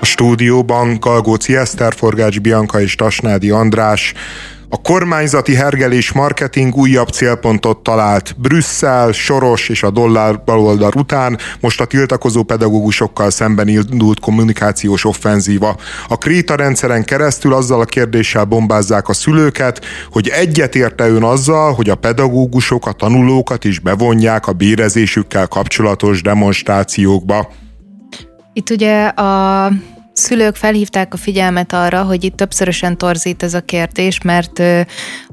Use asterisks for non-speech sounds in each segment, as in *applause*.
A stúdióban Galgóci Eszter, Forgács Bianca és Tasnádi András a kormányzati hergelés marketing újabb célpontot talált. Brüsszel, Soros és a dollár baloldal után most a tiltakozó pedagógusokkal szemben indult kommunikációs offenzíva. A Kréta rendszeren keresztül azzal a kérdéssel bombázzák a szülőket, hogy egyetérte ön azzal, hogy a pedagógusok a tanulókat is bevonják a bérezésükkel kapcsolatos demonstrációkba. Itt ugye a szülők felhívták a figyelmet arra, hogy itt többszörösen torzít ez a kérdés, mert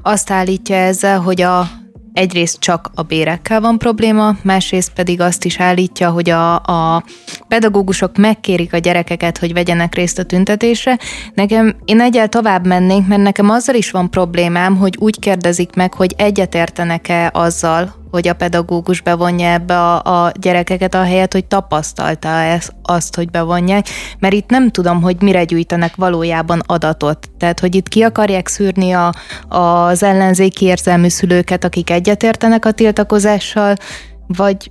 azt állítja ezzel, hogy a egyrészt csak a bérekkel van probléma, másrészt pedig azt is állítja, hogy a, a pedagógusok megkérik a gyerekeket, hogy vegyenek részt a tüntetésre. Nekem, én egyel tovább mennénk, mert nekem azzal is van problémám, hogy úgy kérdezik meg, hogy egyetértenek-e azzal, hogy a pedagógus bevonja ebbe a, a gyerekeket a helyet, hogy tapasztalta ezt, azt, hogy bevonják, mert itt nem tudom, hogy mire gyűjtenek valójában adatot. Tehát, hogy itt ki akarják szűrni a, az ellenzéki érzelmű szülőket, akik egyetértenek a tiltakozással, vagy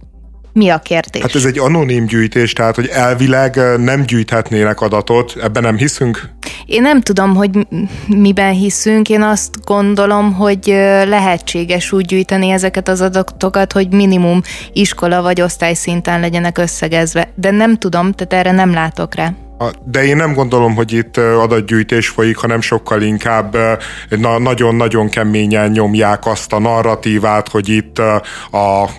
mi a kérdés? Hát ez egy anonim gyűjtés, tehát hogy elvileg nem gyűjthetnének adatot, ebben nem hiszünk? Én nem tudom, hogy miben hiszünk, én azt gondolom, hogy lehetséges úgy gyűjteni ezeket az adatokat, hogy minimum iskola vagy osztály szinten legyenek összegezve, de nem tudom, tehát erre nem látok rá. De én nem gondolom, hogy itt adatgyűjtés folyik, hanem sokkal inkább na, nagyon-nagyon keményen nyomják azt a narratívát, hogy itt a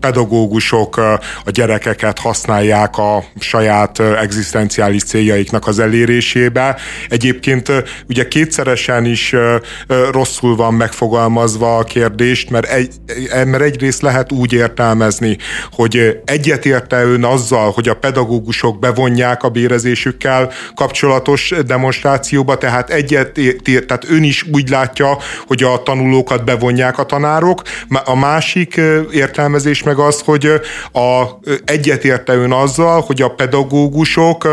pedagógusok a gyerekeket használják a saját egzisztenciális céljaiknak az elérésébe. Egyébként ugye kétszeresen is rosszul van megfogalmazva a kérdést, mert, egy, mert egyrészt lehet úgy értelmezni, hogy egyetérte ön azzal, hogy a pedagógusok bevonják a bérezést, szervezésükkel kapcsolatos demonstrációba, tehát egyet, tehát ön is úgy látja, hogy a tanulókat bevonják a tanárok. A másik értelmezés meg az, hogy a, egyetérte ön azzal, hogy a pedagógusok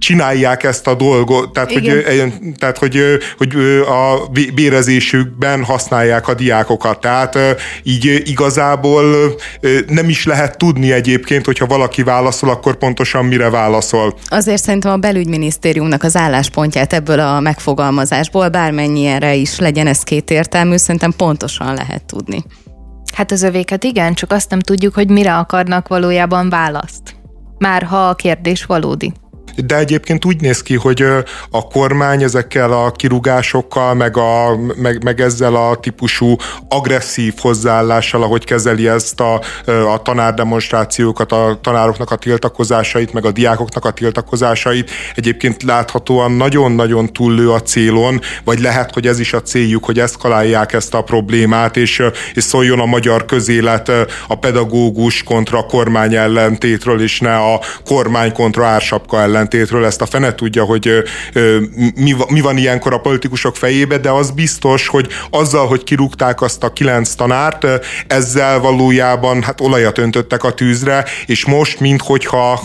csinálják ezt a dolgot, tehát, hogy, tehát hogy, hogy a bérezésükben használják a diákokat. Tehát így igazából nem is lehet tudni egyébként, hogyha valaki válaszol, akkor pontosan mire válaszol. Azért szerintem a belügyminisztériumnak az álláspontját ebből a megfogalmazásból, bármennyire is legyen ez kétértelmű, szerintem pontosan lehet tudni. Hát az övéket igen, csak azt nem tudjuk, hogy mire akarnak valójában választ. Már ha a kérdés valódi de egyébként úgy néz ki, hogy a kormány ezekkel a kirúgásokkal, meg, a, meg, meg ezzel a típusú agresszív hozzáállással, ahogy kezeli ezt a, a tanárdemonstrációkat, a tanároknak a tiltakozásait, meg a diákoknak a tiltakozásait, egyébként láthatóan nagyon-nagyon túllő a célon, vagy lehet, hogy ez is a céljuk, hogy eszkalálják ezt a problémát, és, és szóljon a magyar közélet a pedagógus kontra kormány ellentétről, és ne a kormány kontra ársapka ellentét ellentétről, ezt a fene tudja, hogy mi, mi van ilyenkor a politikusok fejébe, de az biztos, hogy azzal, hogy kirúgták azt a kilenc tanárt, ezzel valójában hát olajat öntöttek a tűzre, és most, minthogyha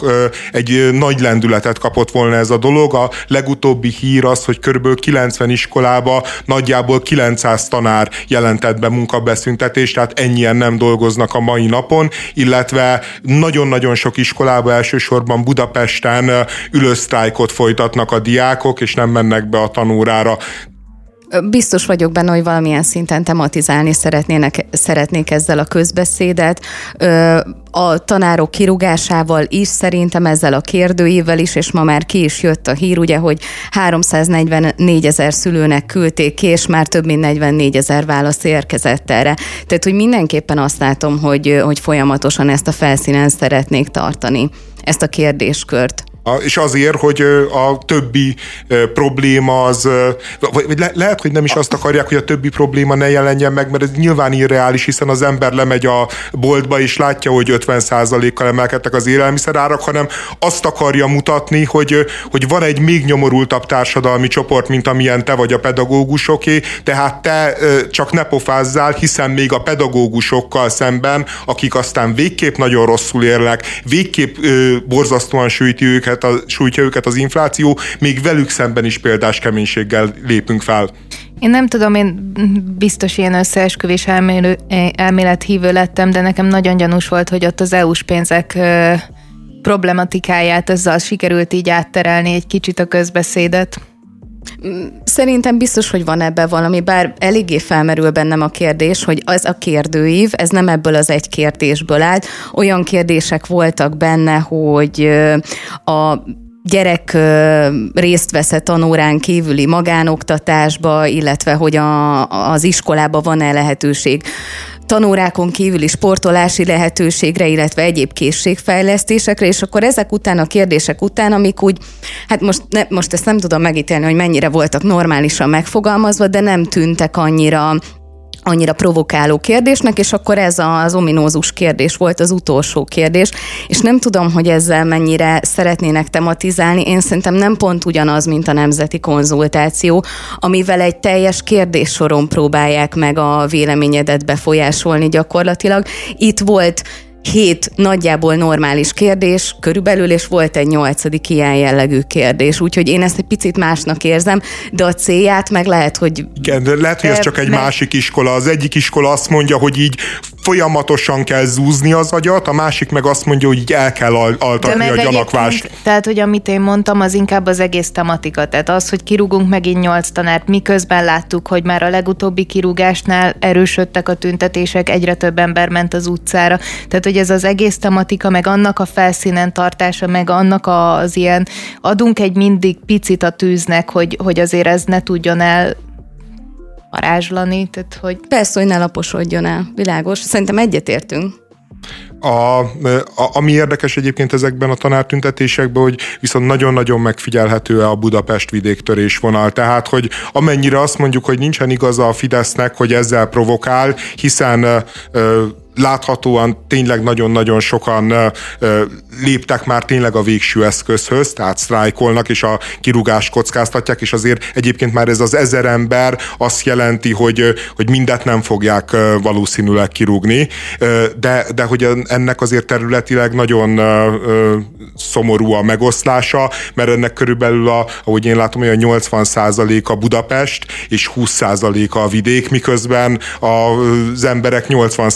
egy nagy lendületet kapott volna ez a dolog, a legutóbbi hír az, hogy körülbelül 90 iskolába nagyjából 900 tanár jelentett be munkabeszüntetést, tehát ennyien nem dolgoznak a mai napon, illetve nagyon-nagyon sok iskolába, elsősorban Budapesten ülősztrájkot folytatnak a diákok, és nem mennek be a tanórára. Biztos vagyok benne, hogy valamilyen szinten tematizálni szeretnének, szeretnék ezzel a közbeszédet. A tanárok kirúgásával is, szerintem ezzel a kérdőívvel is, és ma már ki is jött a hír, ugye, hogy 344 ezer szülőnek küldték ki, és már több mint 44 ezer válasz érkezett erre. Tehát, hogy mindenképpen azt látom, hogy, hogy folyamatosan ezt a felszínen szeretnék tartani, ezt a kérdéskört és azért, hogy a többi probléma az, vagy le, lehet, hogy nem is azt akarják, hogy a többi probléma ne jelenjen meg, mert ez nyilván irreális, hiszen az ember lemegy a boltba és látja, hogy 50%-kal emelkedtek az élelmiszerárak, hanem azt akarja mutatni, hogy, hogy van egy még nyomorultabb társadalmi csoport, mint amilyen te vagy a pedagógusoké, tehát te csak ne pofázzál, hiszen még a pedagógusokkal szemben, akik aztán végképp nagyon rosszul érnek, végképp borzasztóan sűjti őket, őket, a, sújtja őket az infláció, még velük szemben is példás keménységgel lépünk fel. Én nem tudom, én biztos ilyen összeesküvés elmélő, elmélet hívő lettem, de nekem nagyon gyanús volt, hogy ott az EU-s pénzek problematikáját ezzel sikerült így átterelni egy kicsit a közbeszédet? Szerintem biztos, hogy van ebben valami, bár eléggé felmerül bennem a kérdés, hogy az a kérdőív, ez nem ebből az egy kérdésből állt. Olyan kérdések voltak benne, hogy a gyerek részt vesz tanórán kívüli magánoktatásba, illetve hogy a, az iskolába van-e lehetőség tanórákon kívüli sportolási lehetőségre, illetve egyéb készségfejlesztésekre, és akkor ezek után, a kérdések után, amik úgy, hát most, ne, most ezt nem tudom megítélni, hogy mennyire voltak normálisan megfogalmazva, de nem tűntek annyira annyira provokáló kérdésnek, és akkor ez az ominózus kérdés volt az utolsó kérdés, és nem tudom, hogy ezzel mennyire szeretnének tematizálni. Én szerintem nem pont ugyanaz, mint a nemzeti konzultáció, amivel egy teljes kérdéssoron próbálják meg a véleményedet befolyásolni gyakorlatilag. Itt volt hét nagyjából normális kérdés körülbelül, és volt egy nyolcadik ilyen jellegű kérdés. Úgyhogy én ezt egy picit másnak érzem, de a célját meg lehet, hogy... Igen, de lehet, hogy ez csak egy meg... másik iskola. Az egyik iskola azt mondja, hogy így folyamatosan kell zúzni az agyat, a másik meg azt mondja, hogy így el kell altatni a gyanakvást. Tehát, hogy amit én mondtam, az inkább az egész tematika. Tehát az, hogy kirúgunk megint nyolc tanárt, miközben láttuk, hogy már a legutóbbi kirúgásnál erősödtek a tüntetések, egyre több ember ment az utcára. Tehát, hogy ez az egész tematika, meg annak a felszínen tartása, meg annak az ilyen, adunk egy mindig picit a tűznek, hogy, hogy azért ez ne tudjon el varázslani, tehát hogy... Persze, hogy ne laposodjon el, világos. Szerintem egyetértünk. A, a, ami érdekes egyébként ezekben a tanártüntetésekben, hogy viszont nagyon-nagyon megfigyelhető a Budapest vidéktörés vonal. Tehát, hogy amennyire azt mondjuk, hogy nincsen igaza a Fidesznek, hogy ezzel provokál, hiszen ö, láthatóan tényleg nagyon-nagyon sokan léptek már tényleg a végső eszközhöz, tehát sztrájkolnak, és a kirúgást kockáztatják, és azért egyébként már ez az ezer ember azt jelenti, hogy, hogy mindet nem fogják valószínűleg kirúgni, de, de hogy ennek azért területileg nagyon szomorú a megoszlása, mert ennek körülbelül, a, ahogy én látom, olyan 80% a Budapest, és 20% a vidék, miközben az emberek 80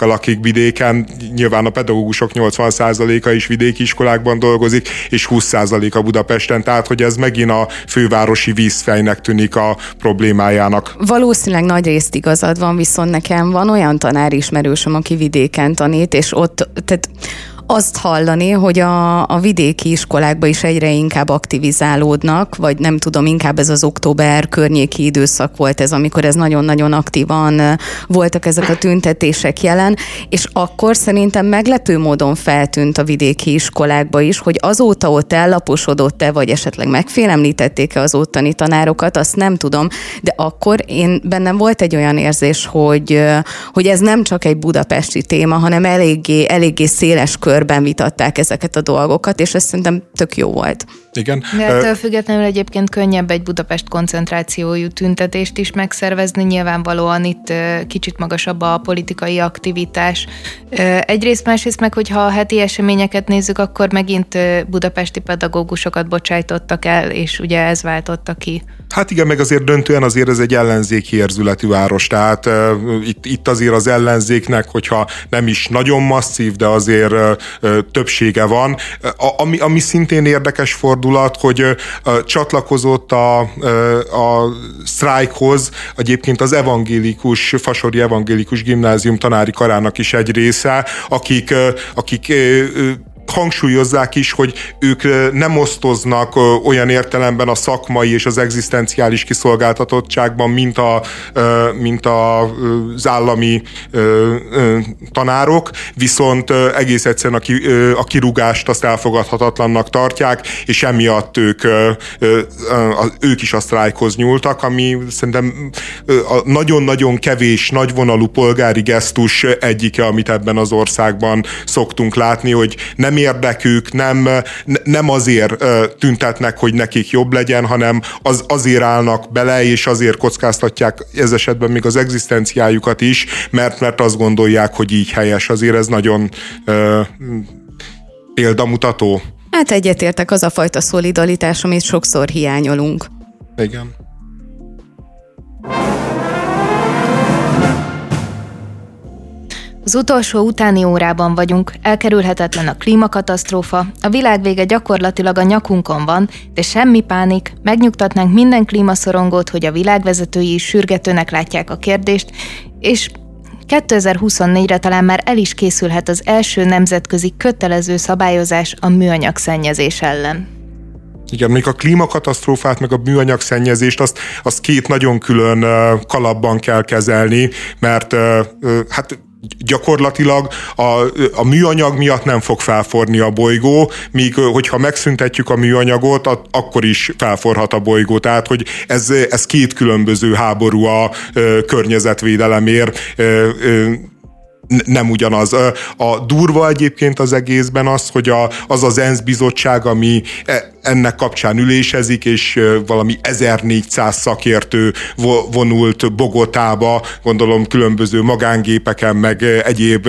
a lakik vidéken, nyilván a pedagógusok 80%-a is vidéki iskolákban dolgozik, és 20% a Budapesten, tehát hogy ez megint a fővárosi vízfejnek tűnik a problémájának. Valószínűleg nagy részt igazad van, viszont nekem van olyan tanárismerősöm, aki vidéken tanít, és ott, tehát azt hallani, hogy a, a vidéki iskolákba is egyre inkább aktivizálódnak, vagy nem tudom, inkább ez az október környéki időszak volt ez, amikor ez nagyon-nagyon aktívan voltak ezek a tüntetések jelen, és akkor szerintem meglepő módon feltűnt a vidéki iskolákba is, hogy azóta ott ellaposodott-e, vagy esetleg megfélemlítették-e az ottani tanárokat, azt nem tudom, de akkor én bennem volt egy olyan érzés, hogy, hogy ez nem csak egy budapesti téma, hanem eléggé, eléggé széles kör körben vitatták ezeket a dolgokat, és ez szerintem tök jó volt. Igen. De ettől függetlenül egyébként könnyebb egy Budapest koncentrációjú tüntetést is megszervezni, nyilvánvalóan itt kicsit magasabb a politikai aktivitás. Egyrészt, másrészt meg, hogyha a heti eseményeket nézzük, akkor megint budapesti pedagógusokat bocsájtottak el, és ugye ez váltotta ki. Hát igen, meg azért döntően azért ez egy ellenzéki érzületű város, tehát uh, itt, itt azért az ellenzéknek, hogyha nem is nagyon masszív, de azért uh, többsége van. A, ami, ami szintén érdekes fordulat, hogy csatlakozott a, a sztrájkhoz. Egyébként az evangélikus, Fasori Evangélikus Gimnázium tanári karának is egy része, akik, akik hangsúlyozzák is, hogy ők nem osztoznak olyan értelemben a szakmai és az egzisztenciális kiszolgáltatottságban, mint, a, mint az állami tanárok, viszont egész egyszerűen a kirúgást azt elfogadhatatlannak tartják, és emiatt ők, ők is a sztrájkhoz nyúltak, ami szerintem nagyon-nagyon kevés, nagyvonalú polgári gesztus egyike, amit ebben az országban szoktunk látni, hogy nem érdekük, nem, nem azért tüntetnek, hogy nekik jobb legyen, hanem az, azért állnak bele, és azért kockáztatják ez esetben még az egzisztenciájukat is, mert, mert azt gondolják, hogy így helyes. Azért ez nagyon ö, példamutató. Hát egyetértek az a fajta szolidaritás, amit sokszor hiányolunk. Igen. Az utolsó utáni órában vagyunk, elkerülhetetlen a klímakatasztrófa, a világ vége gyakorlatilag a nyakunkon van, de semmi pánik, megnyugtatnánk minden klímaszorongót, hogy a világvezetői is sürgetőnek látják a kérdést, és 2024-re talán már el is készülhet az első nemzetközi kötelező szabályozás a műanyag szennyezés ellen. Igen, mondjuk a klímakatasztrófát, meg a műanyag szennyezést, azt, azt két nagyon külön kalapban kell kezelni, mert hát gyakorlatilag a, a műanyag miatt nem fog felforni a bolygó, míg hogyha megszüntetjük a műanyagot, a, akkor is felforhat a bolygó. Tehát, hogy ez, ez két különböző háború a, a környezetvédelemért. A, a, nem ugyanaz. A durva egyébként az egészben az, hogy a, az az ENSZ bizottság, ami e, ennek kapcsán ülésezik, és valami 1400 szakértő vonult Bogotába, gondolom különböző magángépeken, meg egyéb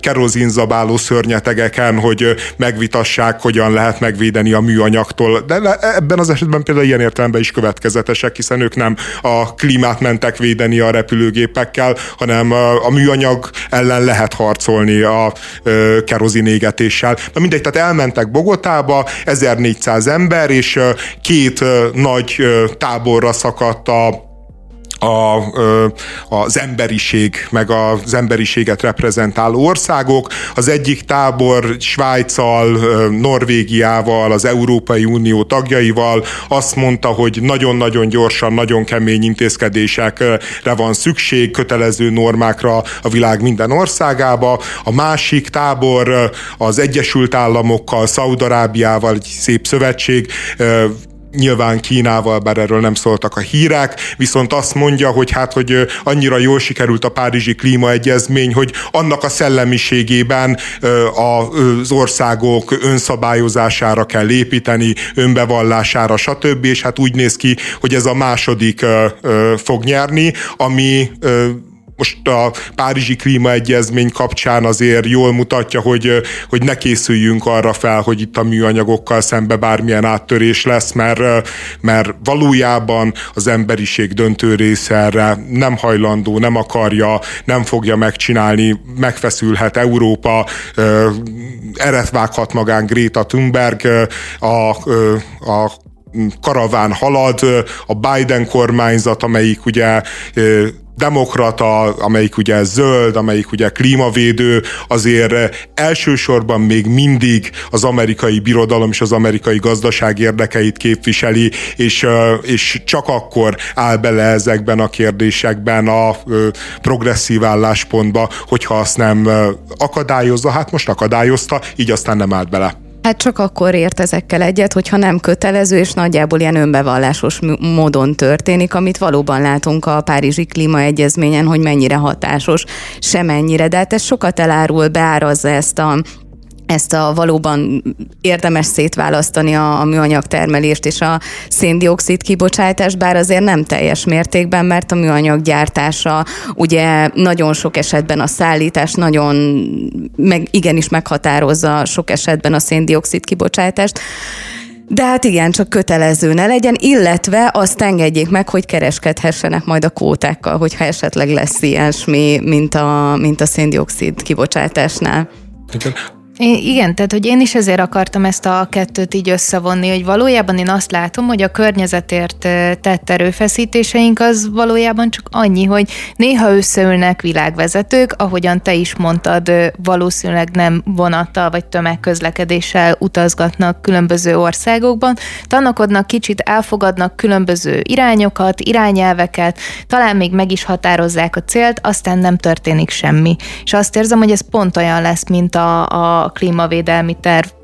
kerozinzabáló szörnyetegeken, hogy megvitassák, hogyan lehet megvédeni a műanyagtól. De ebben az esetben például ilyen értelemben is következetesek, hiszen ők nem a klímát mentek védeni a repülőgépekkel, hanem a műanyag ellen lehet harcolni a kerozinégetéssel. Na mindegy, tehát elmentek Bogotába, 1400 500 ember, és két nagy táborra szakadt a a, az emberiség, meg az emberiséget reprezentáló országok. Az egyik tábor Svájccal, Norvégiával, az Európai Unió tagjaival azt mondta, hogy nagyon-nagyon gyorsan, nagyon kemény intézkedésekre van szükség, kötelező normákra a világ minden országába. A másik tábor az Egyesült Államokkal, Szaudarábiával, egy szép szövetség, nyilván Kínával, bár erről nem szóltak a hírek, viszont azt mondja, hogy hát, hogy annyira jól sikerült a Párizsi klímaegyezmény, hogy annak a szellemiségében az országok önszabályozására kell építeni, önbevallására, stb. És hát úgy néz ki, hogy ez a második fog nyerni, ami most a Párizsi Klímaegyezmény kapcsán azért jól mutatja, hogy, hogy ne készüljünk arra fel, hogy itt a műanyagokkal szembe bármilyen áttörés lesz, mert, mert valójában az emberiség döntő része erre nem hajlandó, nem akarja, nem fogja megcsinálni, megfeszülhet Európa, eret vághat magán Greta Thunberg, a, a karaván halad, a Biden kormányzat, amelyik ugye demokrata, amelyik ugye zöld, amelyik ugye klímavédő, azért elsősorban még mindig az amerikai birodalom és az amerikai gazdaság érdekeit képviseli, és, és csak akkor áll bele ezekben a kérdésekben a progresszív álláspontba, hogyha azt nem akadályozza, hát most akadályozta, így aztán nem állt bele. Hát csak akkor ért ezekkel egyet, hogyha nem kötelező, és nagyjából ilyen önbevallásos módon történik, amit valóban látunk a Párizsi Klímaegyezményen, hogy mennyire hatásos, semennyire, de hát ez sokat elárul, beárazza ezt a ezt a valóban érdemes szétválasztani a, a műanyag termelést és a széndiokszid kibocsátást, bár azért nem teljes mértékben, mert a műanyag gyártása ugye nagyon sok esetben a szállítás nagyon meg, igenis meghatározza sok esetben a széndiokszid kibocsátást. De hát igen, csak kötelező ne legyen, illetve azt engedjék meg, hogy kereskedhessenek majd a kótákkal, hogyha esetleg lesz ilyesmi, mint a, mint a széndiokszid kibocsátásnál. Igen, tehát hogy én is ezért akartam ezt a kettőt így összevonni, hogy valójában én azt látom, hogy a környezetért tett erőfeszítéseink az valójában csak annyi, hogy néha összeülnek világvezetők, ahogyan te is mondtad, valószínűleg nem vonattal vagy tömegközlekedéssel utazgatnak különböző országokban, tanakodnak kicsit, elfogadnak különböző irányokat, irányelveket, talán még meg is határozzák a célt, aztán nem történik semmi. És azt érzem, hogy ez pont olyan lesz, mint a, a a klímavédelmi terv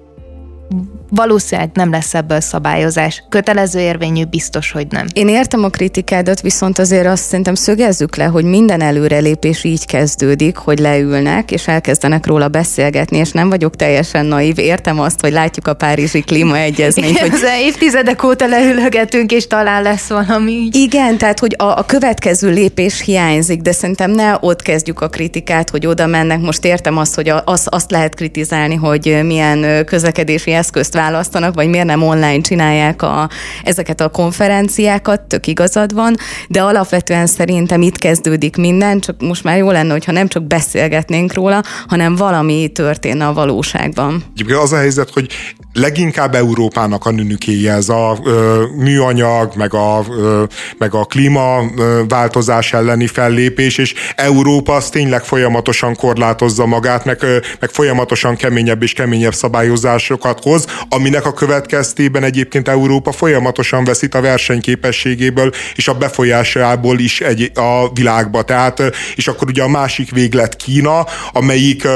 valószínűleg nem lesz ebből szabályozás. Kötelező érvényű biztos, hogy nem. Én értem a kritikádat, viszont azért azt szerintem szögezzük le, hogy minden előrelépés így kezdődik, hogy leülnek, és elkezdenek róla beszélgetni, és nem vagyok teljesen naív. Értem azt, hogy látjuk a Párizsi klímaegyezményt. hogy... Évtizedek óta leülögetünk, és talán lesz valami. Igen, tehát, hogy a, a következő lépés hiányzik, de szerintem ne ott kezdjük a kritikát, hogy oda mennek. Most értem azt, hogy az, azt lehet kritizálni, hogy milyen közlekedési eszközt választanak, vagy miért nem online csinálják a, ezeket a konferenciákat, tök igazad van, de alapvetően szerintem itt kezdődik minden, csak most már jó lenne, hogyha nem csak beszélgetnénk róla, hanem valami történne a valóságban. Az a helyzet, hogy leginkább Európának a nünükéje ez a ö, műanyag, meg a, ö, meg a klímaváltozás elleni fellépés, és Európa az tényleg folyamatosan korlátozza magát, meg, ö, meg folyamatosan keményebb és keményebb szabályozásokat hoz, aminek a következtében egyébként Európa folyamatosan veszít a versenyképességéből és a befolyásából is egy, a világba. Tehát, és akkor ugye a másik véglet Kína, amelyik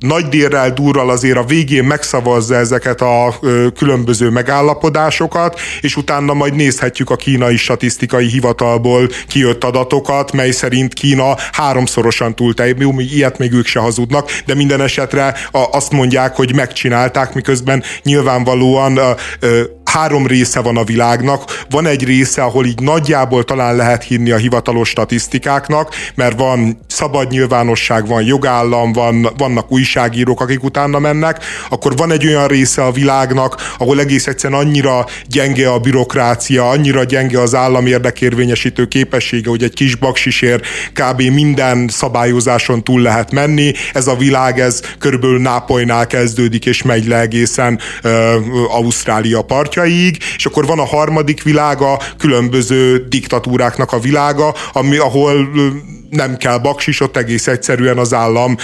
nagy dérrel, durral azért a végén megszavazza ezeket a különböző megállapodásokat, és utána majd nézhetjük a kínai statisztikai hivatalból kijött adatokat, mely szerint Kína háromszorosan túl mi ilyet még ők se hazudnak, de minden esetre azt mondják, hogy megcsinálták, miközben nyilvánvalóan három része van a világnak. Van egy része, ahol így nagyjából talán lehet hinni a hivatalos statisztikáknak, mert van szabad nyilvánosság, van jogállam, van, vannak újságírók, akik utána mennek, akkor van egy olyan része a világnak, ahol egész egyszerűen annyira gyenge a bürokrácia, annyira gyenge az állam érdekérvényesítő képessége, hogy egy kis baksisért kb. minden szabályozáson túl lehet menni. Ez a világ, ez körülbelül Nápolynál kezdődik, és megy le egészen uh, Ausztrália partja pontjaig, és akkor van a harmadik világa, különböző diktatúráknak a világa, ami, ahol nem kell baksis, ott egész egyszerűen az állam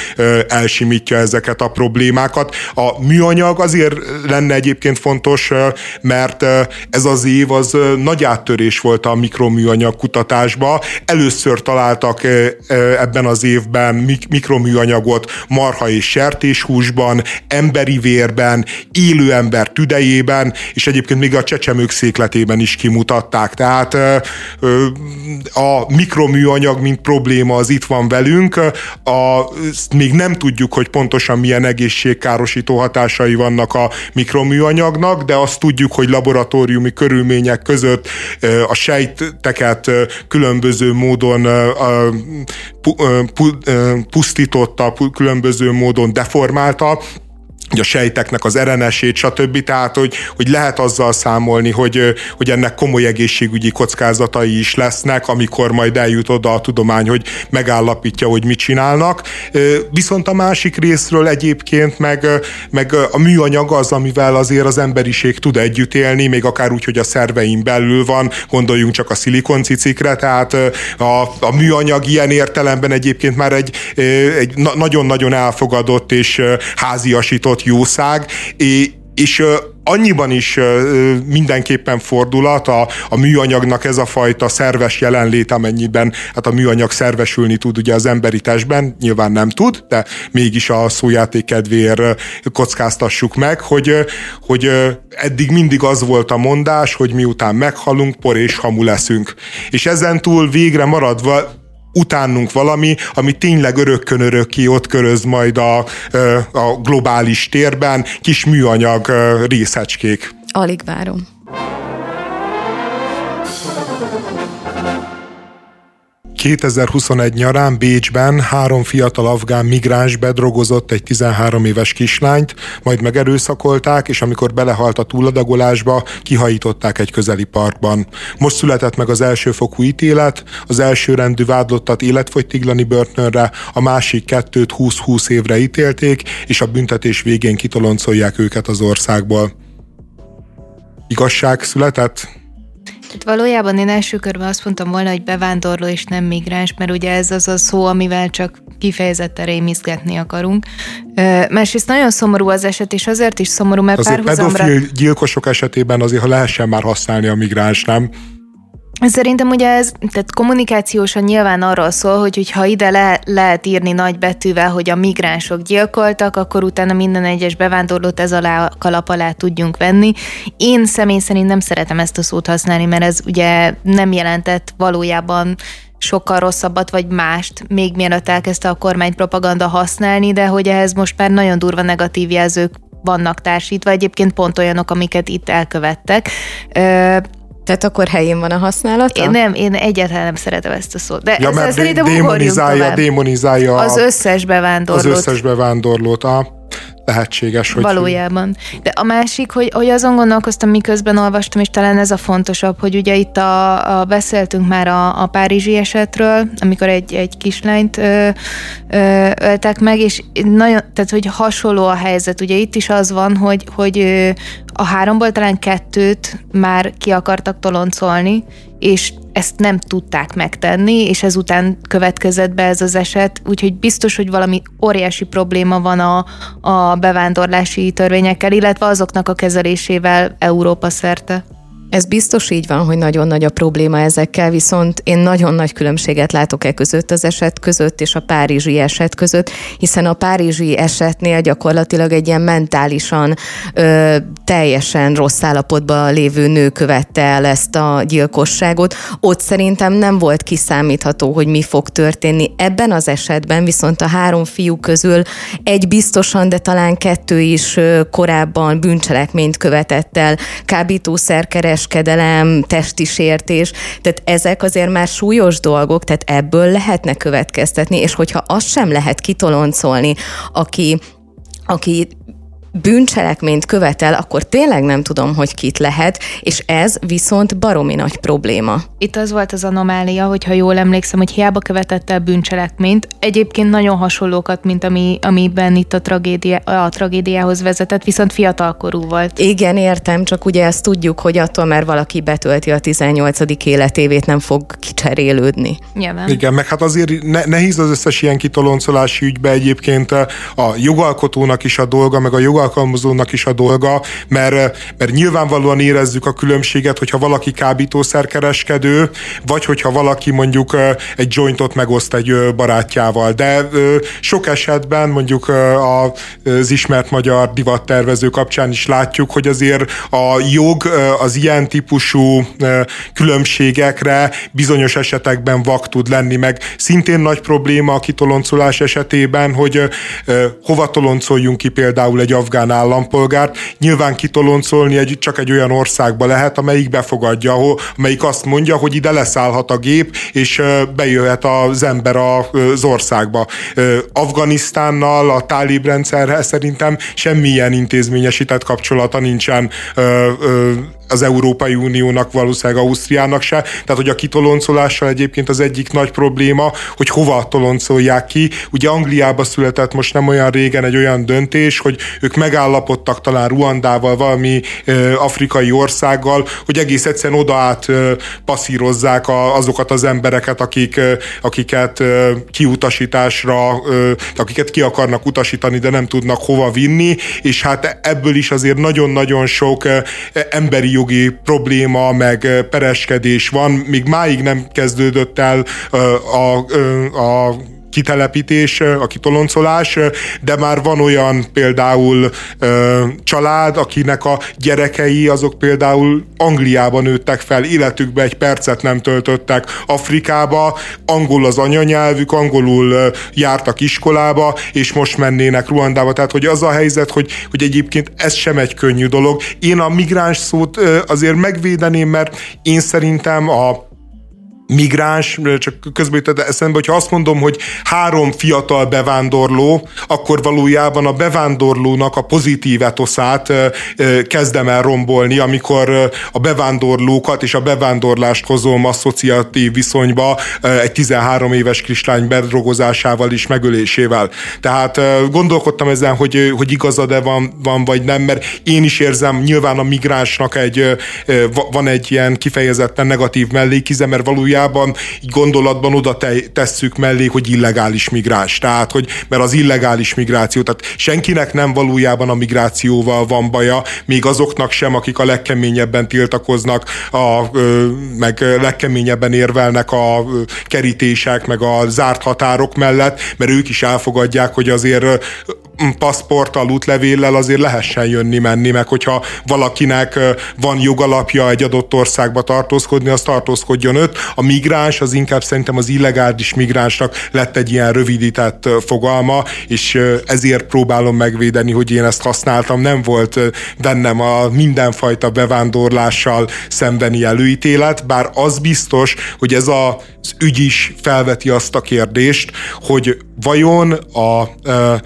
elsimítja ezeket a problémákat. A műanyag azért lenne egyébként fontos, mert ez az év az nagy áttörés volt a mikroműanyag kutatásba. Először találtak ebben az évben mikroműanyagot marha és sertéshúsban, emberi vérben, élő ember tüdejében, és egyébként még a csecsemők székletében is kimutatták. Tehát a mikroműanyag, mint probléma probléma az itt van velünk. A, még nem tudjuk, hogy pontosan milyen egészségkárosító hatásai vannak a mikroműanyagnak, de azt tudjuk, hogy laboratóriumi körülmények között a sejteket különböző módon pusztította, különböző módon deformálta, a sejteknek az RNS-ét, stb. Tehát, hogy, hogy lehet azzal számolni, hogy, hogy ennek komoly egészségügyi kockázatai is lesznek, amikor majd eljut oda a tudomány, hogy megállapítja, hogy mit csinálnak. Viszont a másik részről egyébként meg, meg a műanyag az, amivel azért az emberiség tud együtt élni, még akár úgy, hogy a szerveim belül van, gondoljunk csak a szilikoncicikre, tehát a, a műanyag ilyen értelemben egyébként már egy, egy nagyon-nagyon elfogadott és háziasított adott jószág, és annyiban is mindenképpen fordulat a, a műanyagnak ez a fajta szerves jelenlét, amennyiben hát a műanyag szervesülni tud ugye az emberi testben, nyilván nem tud, de mégis a szójáték kedvéért kockáztassuk meg, hogy, hogy eddig mindig az volt a mondás, hogy miután meghalunk, por és hamu leszünk. És ezen túl végre maradva utánunk valami, ami tényleg örökkön örökké ott köröz majd a, a globális térben, kis műanyag részecskék. Alig várom. 2021 nyarán Bécsben három fiatal afgán migráns bedrogozott egy 13 éves kislányt, majd megerőszakolták, és amikor belehalt a túladagolásba, kihajították egy közeli parkban. Most született meg az elsőfokú ítélet, az első rendű vádlottat életfogytiglani börtönre, a másik kettőt 20-20 évre ítélték, és a büntetés végén kitoloncolják őket az országból. Igazság született? Tehát valójában én első körben azt mondtam volna, hogy bevándorló és nem migráns, mert ugye ez az a szó, amivel csak kifejezetten rémizgetni akarunk. Másrészt nagyon szomorú az eset, és azért is szomorú, mert azért párhuzamra... pedofil gyilkosok esetében azért, ha lehessen már használni a migráns, nem? Szerintem ugye ez, tehát kommunikációsan nyilván arról szól, hogy ha ide le, lehet írni nagy betűvel, hogy a migránsok gyilkoltak, akkor utána minden egyes bevándorlót ez alá kalap alá tudjunk venni. Én személy szerint nem szeretem ezt a szót használni, mert ez ugye nem jelentett valójában sokkal rosszabbat vagy mást, még mielőtt elkezdte a kormány propaganda használni, de hogy ehhez most már nagyon durva negatív jelzők vannak társítva, egyébként pont olyanok, amiket itt elkövettek. Tehát akkor helyén van a használata? Én nem, én egyáltalán nem szeretem ezt a szót. De ja, mert szerintem démonizálja, démonizálja az összes bevándorlót. Az összes bevándorlót. A, lehetséges. Hogy Valójában. De a másik, hogy, hogy azon gondolkoztam, miközben olvastam, és talán ez a fontosabb, hogy ugye itt a, a beszéltünk már a, a párizsi esetről, amikor egy, egy kislányt ö, ö, öltek meg, és nagyon, tehát hogy hasonló a helyzet. Ugye itt is az van, hogy, hogy a háromból talán kettőt már ki akartak toloncolni, és ezt nem tudták megtenni, és ezután következett be ez az eset, úgyhogy biztos, hogy valami óriási probléma van a, a bevándorlási törvényekkel, illetve azoknak a kezelésével Európa szerte. Ez biztos így van, hogy nagyon nagy a probléma ezekkel, viszont én nagyon nagy különbséget látok e között az eset között és a párizsi eset között, hiszen a párizsi esetnél gyakorlatilag egy ilyen mentálisan ö, teljesen rossz állapotban lévő nő követte el ezt a gyilkosságot. Ott szerintem nem volt kiszámítható, hogy mi fog történni. Ebben az esetben viszont a három fiú közül egy biztosan, de talán kettő is korábban bűncselekményt követett el, kábítószerkeres kereskedelem, testi sértés, tehát ezek azért már súlyos dolgok, tehát ebből lehetne következtetni, és hogyha azt sem lehet kitoloncolni, aki aki bűncselekményt követel, akkor tényleg nem tudom, hogy kit lehet, és ez viszont baromi nagy probléma. Itt az volt az anomália, hogyha jól emlékszem, hogy hiába követett el bűncselekményt, egyébként nagyon hasonlókat, mint ami, amiben itt a, tragédia, a tragédiához vezetett, viszont fiatalkorú volt. Igen, értem, csak ugye ezt tudjuk, hogy attól, mert valaki betölti a 18. életévét, nem fog kicserélődni. Nyilván. Igen, meg hát azért ne, nehéz az összes ilyen kitoloncolási ügybe egyébként a jogalkotónak is a dolga, meg a jogalkotónak alkalmazónak is a dolga, mert, mert nyilvánvalóan érezzük a különbséget, hogyha valaki kábítószerkereskedő, vagy hogyha valaki mondjuk egy jointot megoszt egy barátjával. De sok esetben mondjuk az ismert magyar divattervező kapcsán is látjuk, hogy azért a jog az ilyen típusú különbségekre bizonyos esetekben vak tud lenni, meg szintén nagy probléma a kitoloncolás esetében, hogy hova toloncoljunk ki például egy afgán afgán állampolgárt. Nyilván kitoloncolni egy, csak egy olyan országba lehet, amelyik befogadja, amelyik azt mondja, hogy ide leszállhat a gép, és bejöhet az ember az országba. Afganisztánnal, a tálib rendszerrel szerintem semmilyen intézményesített kapcsolata nincsen az Európai Uniónak, valószínűleg Ausztriának se. Tehát, hogy a kitoloncolással egyébként az egyik nagy probléma, hogy hova toloncolják ki. Ugye Angliába született most nem olyan régen egy olyan döntés, hogy ők megállapodtak talán Ruandával, valami afrikai országgal, hogy egész egyszerűen oda át passzírozzák azokat az embereket, akik, akiket kiutasításra, akiket ki akarnak utasítani, de nem tudnak hova vinni, és hát ebből is azért nagyon-nagyon sok emberi jogi probléma, meg pereskedés van, még máig nem kezdődött el a, a, a kitelepítés, a kitoloncolás, de már van olyan például család, akinek a gyerekei azok például Angliában nőttek fel, életükbe egy percet nem töltöttek Afrikába, angol az anyanyelvük, angolul jártak iskolába, és most mennének Ruandába. Tehát, hogy az a helyzet, hogy, hogy egyébként ez sem egy könnyű dolog. Én a migráns szót azért megvédeném, mert én szerintem a migráns, csak közben jutott eszembe, hogyha azt mondom, hogy három fiatal bevándorló, akkor valójában a bevándorlónak a pozitív etoszát kezdem el rombolni, amikor a bevándorlókat és a bevándorlást hozom asszociatív viszonyba egy 13 éves kislány bedrogozásával is megölésével. Tehát gondolkodtam ezen, hogy, hogy igazad-e van, van, vagy nem, mert én is érzem, nyilván a migránsnak egy, van egy ilyen kifejezetten negatív mellékize, mert valójában valójában így gondolatban oda te, tesszük mellé, hogy illegális migráns. Tehát, hogy, mert az illegális migráció, tehát senkinek nem valójában a migrációval van baja, még azoknak sem, akik a legkeményebben tiltakoznak, a, meg legkeményebben érvelnek a kerítések, meg a zárt határok mellett, mert ők is elfogadják, hogy azért paszporttal, útlevéllel azért lehessen jönni-menni, meg hogyha valakinek van jogalapja egy adott országba tartózkodni, az tartózkodjon öt. A migráns az inkább szerintem az illegális migránsnak lett egy ilyen rövidített fogalma, és ezért próbálom megvédeni, hogy én ezt használtam. Nem volt bennem a mindenfajta bevándorlással szembeni előítélet, bár az biztos, hogy ez a, az ügy is felveti azt a kérdést, hogy vajon a, a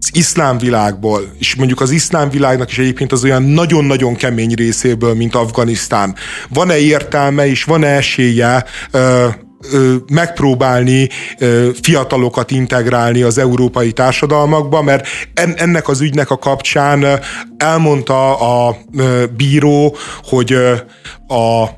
az iszlám világból, és mondjuk az iszlám világnak is egyébként az olyan nagyon-nagyon kemény részéből, mint Afganisztán. Van-e értelme és van-e esélye ö, ö, megpróbálni ö, fiatalokat integrálni az európai társadalmakba, mert en, ennek az ügynek a kapcsán elmondta a ö, bíró, hogy ö, a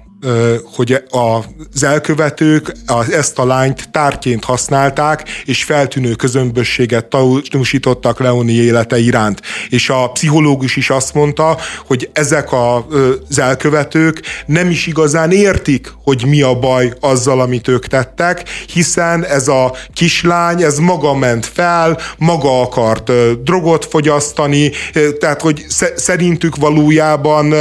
hogy az elkövetők ezt a lányt tárként használták, és feltűnő közömbösséget tanúsítottak Leoni élete iránt. És a pszichológus is azt mondta, hogy ezek az elkövetők nem is igazán értik, hogy mi a baj azzal, amit ők tettek, hiszen ez a kislány, ez maga ment fel, maga akart drogot fogyasztani, tehát hogy szerintük valójában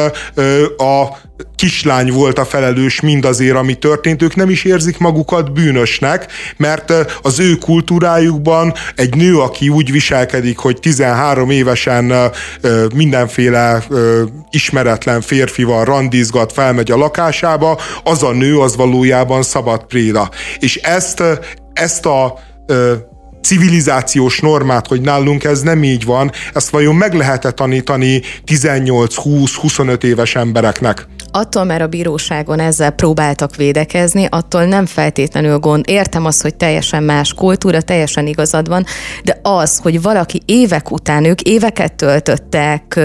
a kislány volt a felelős mindazért, ami történt, ők nem is érzik magukat bűnösnek, mert az ő kultúrájukban egy nő, aki úgy viselkedik, hogy 13 évesen mindenféle ismeretlen férfival randizgat, felmegy a lakásába, az a nő az valójában szabad préda. És ezt, ezt a civilizációs normát, hogy nálunk ez nem így van, ezt vajon meg lehet tanítani 18-20-25 éves embereknek? Attól, mert a bíróságon ezzel próbáltak védekezni, attól nem feltétlenül gond. Értem azt, hogy teljesen más kultúra, teljesen igazad van, de az, hogy valaki évek után, ők éveket töltöttek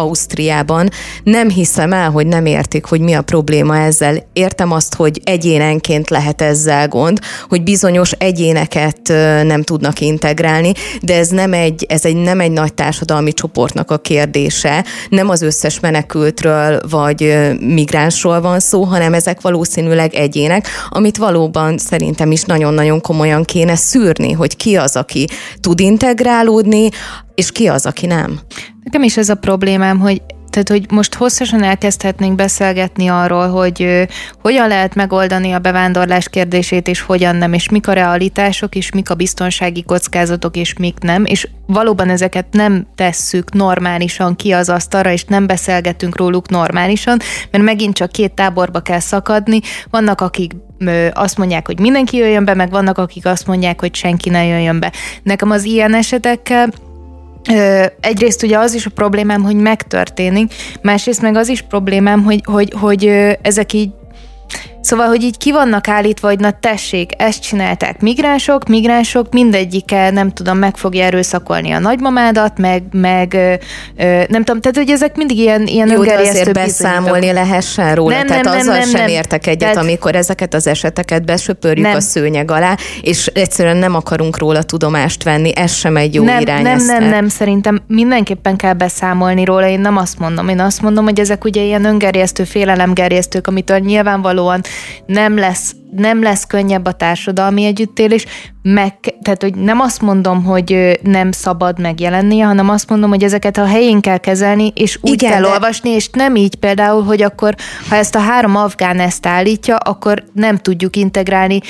Ausztriában. Nem hiszem el, hogy nem értik, hogy mi a probléma ezzel. Értem azt, hogy egyénenként lehet ezzel gond, hogy bizonyos egyéneket nem tudnak integrálni, de ez nem egy, ez egy nem egy nagy társadalmi csoportnak a kérdése. Nem az összes menekültről vagy migránsról van szó, hanem ezek valószínűleg egyének, amit valóban szerintem is nagyon-nagyon komolyan kéne szűrni, hogy ki az, aki tud integrálódni, és ki az, aki nem. Nekem is ez a problémám, hogy tehát, hogy most hosszasan elkezdhetnénk beszélgetni arról, hogy ö, hogyan lehet megoldani a bevándorlás kérdését, és hogyan nem, és mik a realitások, és mik a biztonsági kockázatok, és mik nem, és valóban ezeket nem tesszük normálisan ki az asztalra, és nem beszélgetünk róluk normálisan, mert megint csak két táborba kell szakadni. Vannak, akik azt mondják, hogy mindenki jöjjön be, meg vannak, akik azt mondják, hogy senki ne jöjjön be. Nekem az ilyen esetekkel egyrészt ugye az is a problémám, hogy megtörténik, másrészt meg az is problémám, hogy, hogy, hogy ezek így Szóval, hogy így ki vannak állítva, hogy na tessék, ezt csinálták migránsok, migránsok mindegyike, nem tudom, meg fogja erőszakolni a nagymamádat, meg, meg ö, nem tudom, tehát hogy ezek mindig ilyen, ilyen Jó, de azért beszámolni lehessen róla, nem, tehát nem, azzal nem, sem nem, értek egyet, tehát, amikor ezeket az eseteket besöpörjük nem. a szőnyeg alá, és egyszerűen nem akarunk róla tudomást venni, ez sem egy jó nem, irány. Nem, nem, nem, szerintem mindenképpen kell beszámolni róla, én nem azt mondom, én azt mondom, hogy ezek ugye ilyen öngerjesztő, félelemgerjesztők, amitől nyilvánvalóan nem lesz nem lesz könnyebb a társadalmi együttélés, meg, tehát hogy nem azt mondom, hogy nem szabad megjelennie, hanem azt mondom, hogy ezeket a helyén kell kezelni, és úgy Igen, kell de... olvasni, és nem így például, hogy akkor, ha ezt a három afgán ezt állítja, akkor nem tudjuk integrálni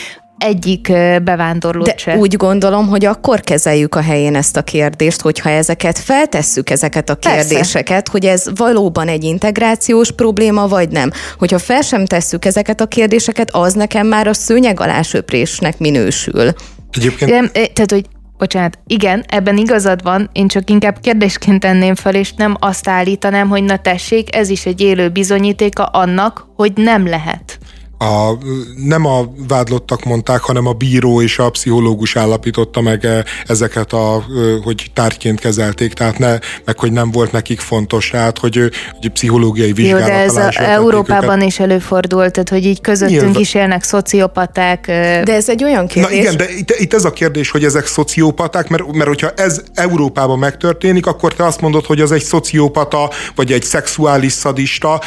egyik bevándorlót De se. úgy gondolom, hogy akkor kezeljük a helyén ezt a kérdést, hogyha ezeket feltesszük, ezeket a kérdéseket, Persze. hogy ez valóban egy integrációs probléma, vagy nem. Hogyha fel sem tesszük ezeket a kérdéseket, az nekem már a szőnyeg alásöprésnek minősül. Egyébként... Igen, tehát, hogy Bocsánat, igen, ebben igazad van, én csak inkább kérdésként tenném fel, és nem azt állítanám, hogy na tessék, ez is egy élő bizonyítéka annak, hogy nem lehet a, nem a vádlottak mondták, hanem a bíró és a pszichológus állapította meg e, ezeket, a, hogy tárgyként kezelték, tehát ne, meg hogy nem volt nekik fontos, tehát hogy, hogy pszichológiai vizsgálat. Jó, de ez a Európában őket. is előfordult, tehát hogy így közöttünk Nyilván. is élnek szociopaták. De ez egy olyan kérdés. Na igen, de itt, itt ez a kérdés, hogy ezek szociopaták, mert, mert hogyha ez Európában megtörténik, akkor te azt mondod, hogy az egy szociopata, vagy egy szexuális szadista,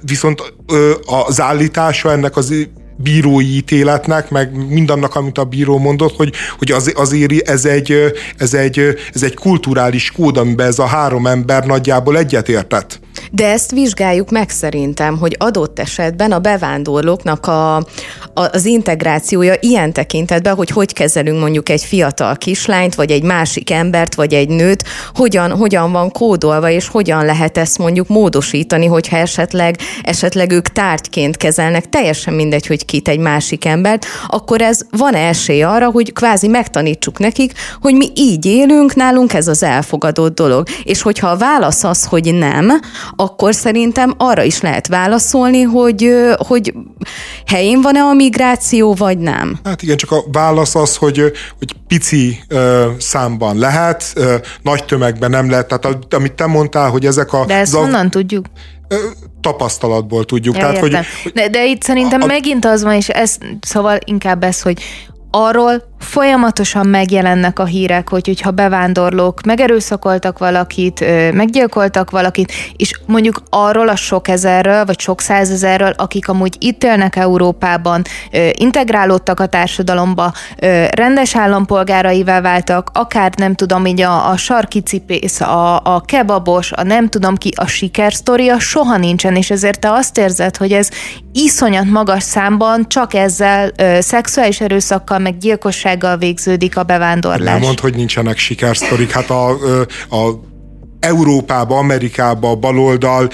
viszont az állítása ennek ennek az bírói ítéletnek, meg mindannak, amit a bíró mondott, hogy, hogy az, azért ez egy, ez, egy, ez egy kulturális kód, amiben ez a három ember nagyjából egyetértett. De ezt vizsgáljuk meg szerintem, hogy adott esetben a bevándorlóknak a, az integrációja ilyen tekintetben, hogy hogy kezelünk mondjuk egy fiatal kislányt, vagy egy másik embert, vagy egy nőt, hogyan, hogyan van kódolva, és hogyan lehet ezt mondjuk módosítani, hogyha esetleg, esetleg ők tárgyként kezelnek, teljesen mindegy, hogy kit egy másik embert, akkor ez van esély arra, hogy kvázi megtanítsuk nekik, hogy mi így élünk, nálunk ez az elfogadott dolog. És hogyha a válasz az, hogy nem, akkor szerintem arra is lehet válaszolni, hogy, hogy helyén van-e a migráció, vagy nem? Hát igen, csak a válasz az, hogy, hogy pici ö, számban lehet, ö, nagy tömegben nem lehet. Tehát amit te mondtál, hogy ezek a... De ezt zav... honnan tudjuk? tapasztalatból tudjuk. Ja, Tehát, hogy, de, de itt szerintem a... megint az van, és ez, szóval inkább ez, hogy arról folyamatosan megjelennek a hírek, hogy hogyha bevándorlók megerőszakoltak valakit, meggyilkoltak valakit, és mondjuk arról a sok ezerről, vagy sok százezerről, akik amúgy itt élnek Európában, integrálódtak a társadalomba, rendes állampolgáraivá váltak, akár nem tudom, így a, a sarki cipész, a, a kebabos, a nem tudom ki, a sikersztoria soha nincsen, és ezért te azt érzed, hogy ez iszonyat magas számban csak ezzel szexuális erőszakkal, meg gyilkosság biztonsággal végződik a bevándorlás. Nem mond, hogy nincsenek sikersztorik. Hát a, a Európába, Amerikába a baloldal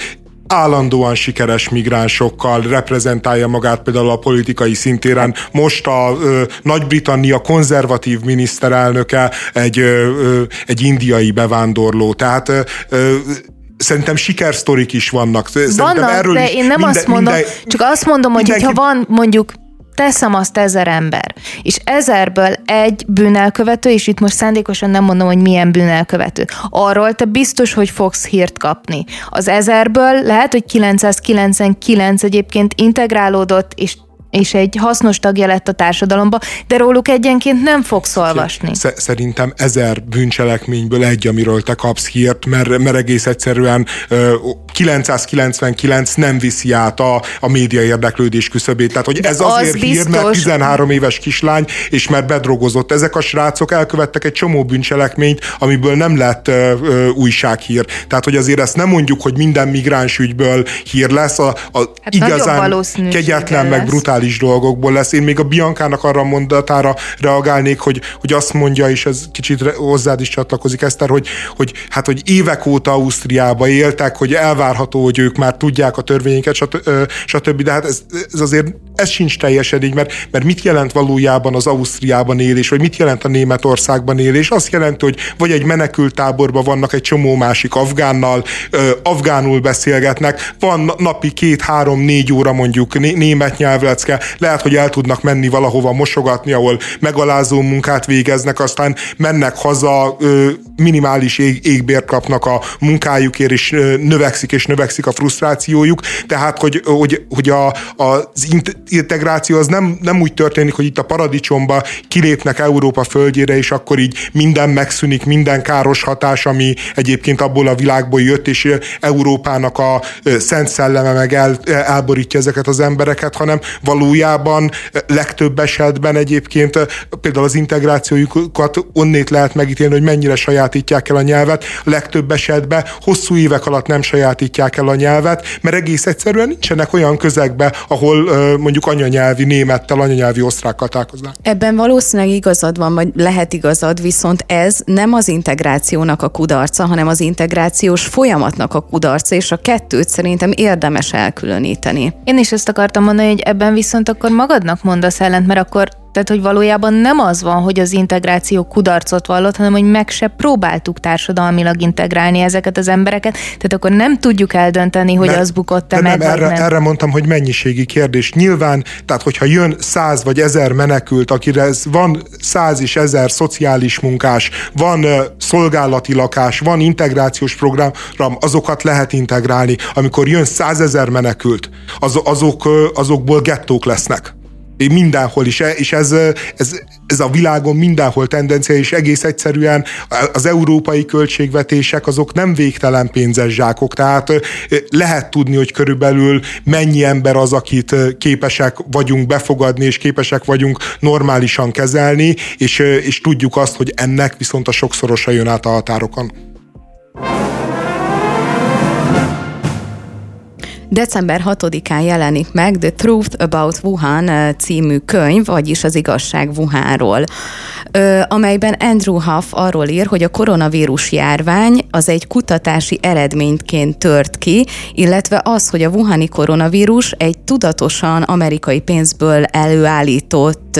állandóan sikeres migránsokkal reprezentálja magát például a politikai szintéren. Most a ö, Nagy-Britannia konzervatív miniszterelnöke egy, ö, egy indiai bevándorló. Tehát ö, szerintem sikersztorik is vannak. Szerintem vannak, erről de is én nem minden, azt mondom, minden, csak azt mondom, hogy mindenki... ha van mondjuk teszem azt ezer ember, és ezerből egy bűnelkövető, és itt most szándékosan nem mondom, hogy milyen bűnelkövető, arról te biztos, hogy fogsz hírt kapni. Az ezerből lehet, hogy 999 egyébként integrálódott, és és egy hasznos tagja lett a társadalomba, de róluk egyenként nem fogsz olvasni. Szerintem ezer bűncselekményből egy, amiről te kapsz hírt, mert, mert egész egyszerűen 999 nem viszi át a, a média érdeklődés küszöbét. Tehát, hogy de ez azért az hír, biztos... mert 13 éves kislány, és mert bedrogozott. Ezek a srácok elkövettek egy csomó bűncselekményt, amiből nem lett ö, ö, újsághír. Tehát, hogy azért ezt nem mondjuk, hogy minden migráns ügyből hír lesz, a, a hát igazán kegyetlen, meg brutális triviális dolgokból lesz. Én még a Biancának arra mondatára reagálnék, hogy, hogy azt mondja, és ez kicsit hozzád is csatlakozik, Eszter, hogy, hogy hát, hogy évek óta Ausztriába éltek, hogy elvárható, hogy ők már tudják a törvényeket, stb. De hát ez, ez azért ez sincs teljesen így, mert, mert mit jelent valójában az Ausztriában élés, vagy mit jelent a Németországban élés? Azt jelenti, hogy vagy egy menekültáborban vannak egy csomó másik afgánnal, ö, afgánul beszélgetnek, van napi két, három, négy óra mondjuk német nyelvlecke, kell, lehet, hogy el tudnak menni valahova mosogatni, ahol megalázó munkát végeznek, aztán mennek haza, minimális ég, égbért kapnak a munkájukért, és növekszik és növekszik a frusztrációjuk. Tehát, hogy, hogy, hogy a, az integráció az nem, nem úgy történik, hogy itt a paradicsomba kilépnek Európa földjére, és akkor így minden megszűnik, minden káros hatás, ami egyébként abból a világból jött, és Európának a szent szelleme meg el, elborítja ezeket az embereket, hanem valójában valójában legtöbb esetben egyébként például az integrációjukat onnét lehet megítélni, hogy mennyire sajátítják el a nyelvet. Legtöbb esetben hosszú évek alatt nem sajátítják el a nyelvet, mert egész egyszerűen nincsenek olyan közegbe, ahol mondjuk anyanyelvi némettel, anyanyelvi osztrákkal találkoznak. Ebben valószínűleg igazad van, vagy lehet igazad, viszont ez nem az integrációnak a kudarca, hanem az integrációs folyamatnak a kudarca, és a kettőt szerintem érdemes elkülöníteni. Én is ezt akartam mondani, hogy ebben viszont viszont akkor magadnak mondasz ellent, mert akkor tehát, hogy valójában nem az van, hogy az integráció kudarcot vallott, hanem hogy meg se próbáltuk társadalmilag integrálni ezeket az embereket, tehát akkor nem tudjuk eldönteni, hogy az bukott-e meg, nem, erre, nem. erre mondtam, hogy mennyiségi kérdés. Nyilván, tehát hogyha jön száz vagy ezer menekült, akire ez van száz és ezer szociális munkás, van uh, szolgálati lakás, van integrációs program, azokat lehet integrálni. Amikor jön százezer menekült, az, azok, uh, azokból gettók lesznek mindenhol is, és ez, ez, ez a világon mindenhol tendencia, és egész egyszerűen az európai költségvetések azok nem végtelen pénzes zsákok, tehát lehet tudni, hogy körülbelül mennyi ember az, akit képesek vagyunk befogadni, és képesek vagyunk normálisan kezelni, és, és tudjuk azt, hogy ennek viszont a sokszorosa jön át a határokon. December 6-án jelenik meg The Truth About Wuhan című könyv, vagyis az igazság Wuhanról, amelyben Andrew Huff arról ír, hogy a koronavírus járvány az egy kutatási eredményként tört ki, illetve az, hogy a Wuhani koronavírus egy tudatosan amerikai pénzből előállított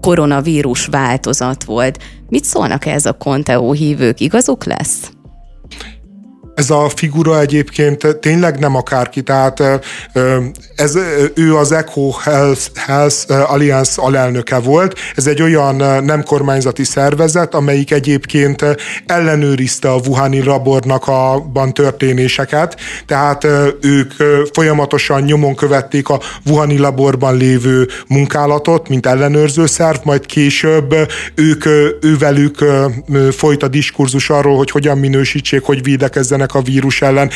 koronavírus változat volt. Mit szólnak ez a Conteo hívők? Igazuk lesz? Ez a figura egyébként tényleg nem akárki, tehát ez, ő az Echo Health, Health Alliance alelnöke volt. Ez egy olyan nem kormányzati szervezet, amelyik egyébként ellenőrizte a Wuhani labornak a történéseket, tehát ők folyamatosan nyomon követték a Wuhani laborban lévő munkálatot, mint ellenőrző szerv, majd később ők, ővelük folyt a diskurzus arról, hogy hogyan minősítsék, hogy védekezzenek a vírus ellen,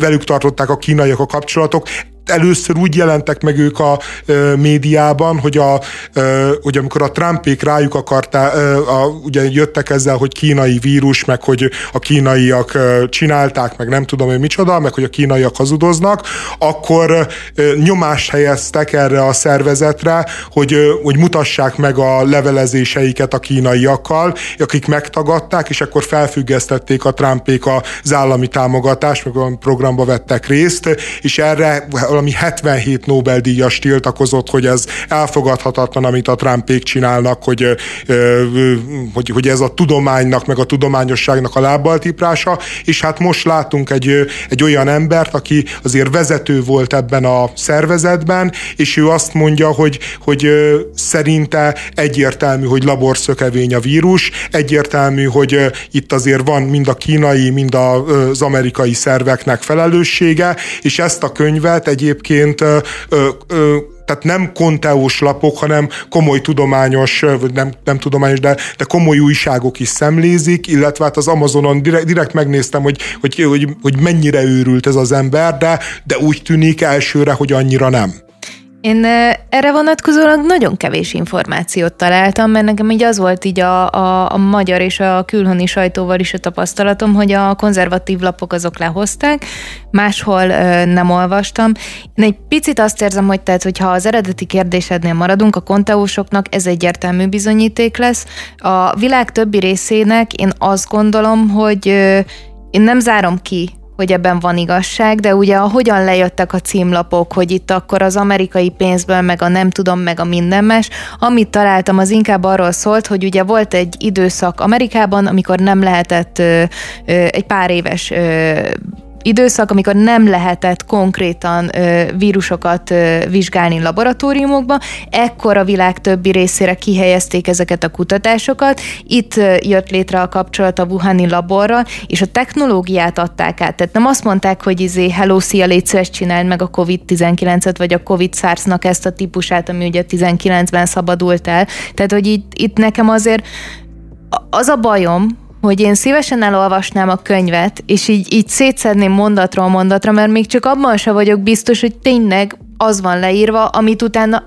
velük tartották a kínaiak a kapcsolatok először úgy jelentek meg ők a médiában, hogy, a, hogy amikor a Trumpék rájuk akarták, ugye jöttek ezzel, hogy kínai vírus, meg hogy a kínaiak csinálták, meg nem tudom, hogy micsoda, meg hogy a kínaiak hazudoznak, akkor nyomást helyeztek erre a szervezetre, hogy, hogy mutassák meg a levelezéseiket a kínaiakkal, akik megtagadták, és akkor felfüggesztették a Trumpék az állami támogatást, meg a programba vettek részt, és erre valami 77 Nobel-díjas tiltakozott, hogy ez elfogadhatatlan, amit a Trumpék csinálnak, hogy, hogy, hogy ez a tudománynak, meg a tudományosságnak a lábbal tiprása, és hát most látunk egy, egy olyan embert, aki azért vezető volt ebben a szervezetben, és ő azt mondja, hogy, hogy szerinte egyértelmű, hogy laborszökevény a vírus, egyértelmű, hogy itt azért van mind a kínai, mind az amerikai szerveknek felelőssége, és ezt a könyvet egy egyébként ö, ö, tehát nem konteós lapok, hanem komoly tudományos, vagy nem, nem tudományos, de, de komoly újságok is szemlézik, illetve hát az Amazonon direkt, direkt megnéztem, hogy, hogy, hogy, hogy mennyire őrült ez az ember, de, de úgy tűnik elsőre, hogy annyira nem. Én erre vonatkozólag nagyon kevés információt találtam, mert nekem így az volt így a, a, a magyar és a külhoni sajtóval is a tapasztalatom, hogy a konzervatív lapok azok lehozták, máshol ö, nem olvastam. Én egy picit azt érzem, hogy tehát, hogyha az eredeti kérdésednél maradunk, a konteósoknak ez egyértelmű bizonyíték lesz. A világ többi részének én azt gondolom, hogy ö, én nem zárom ki, hogy ebben van igazság, de ugye hogyan lejöttek a címlapok, hogy itt akkor az amerikai pénzből, meg a nem tudom, meg a mindenmes, amit találtam, az inkább arról szólt, hogy ugye volt egy időszak Amerikában, amikor nem lehetett ö, ö, egy pár éves ö, időszak, amikor nem lehetett konkrétan ö, vírusokat ö, vizsgálni laboratóriumokban, ekkor a világ többi részére kihelyezték ezeket a kutatásokat. Itt ö, jött létre a kapcsolat a Wuhani laborral, és a technológiát adták át. Tehát nem azt mondták, hogy izé, hello, szia, légy szíves, csináld meg a COVID-19-et, vagy a COVID SARS-nak ezt a típusát, ami ugye 19-ben szabadult el. Tehát, hogy itt, itt nekem azért az a bajom, hogy én szívesen elolvasnám a könyvet, és így, így szétszedném mondatról mondatra, mert még csak abban se vagyok biztos, hogy tényleg az van leírva, amit utána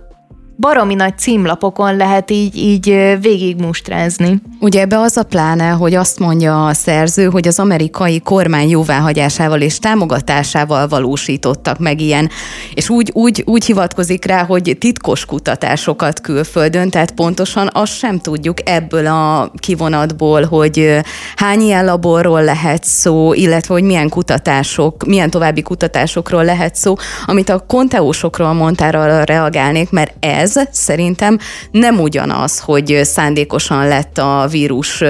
baromi nagy címlapokon lehet így, így végigmustrázni. Ugye ebbe az a pláne, hogy azt mondja a szerző, hogy az amerikai kormány jóváhagyásával és támogatásával valósítottak meg ilyen, és úgy, úgy, úgy hivatkozik rá, hogy titkos kutatásokat külföldön, tehát pontosan azt sem tudjuk ebből a kivonatból, hogy hány ilyen laborról lehet szó, illetve hogy milyen kutatások, milyen további kutatásokról lehet szó, amit a konteósokról mondtál, arra reagálnék, mert ez ez szerintem nem ugyanaz, hogy szándékosan lett a vírus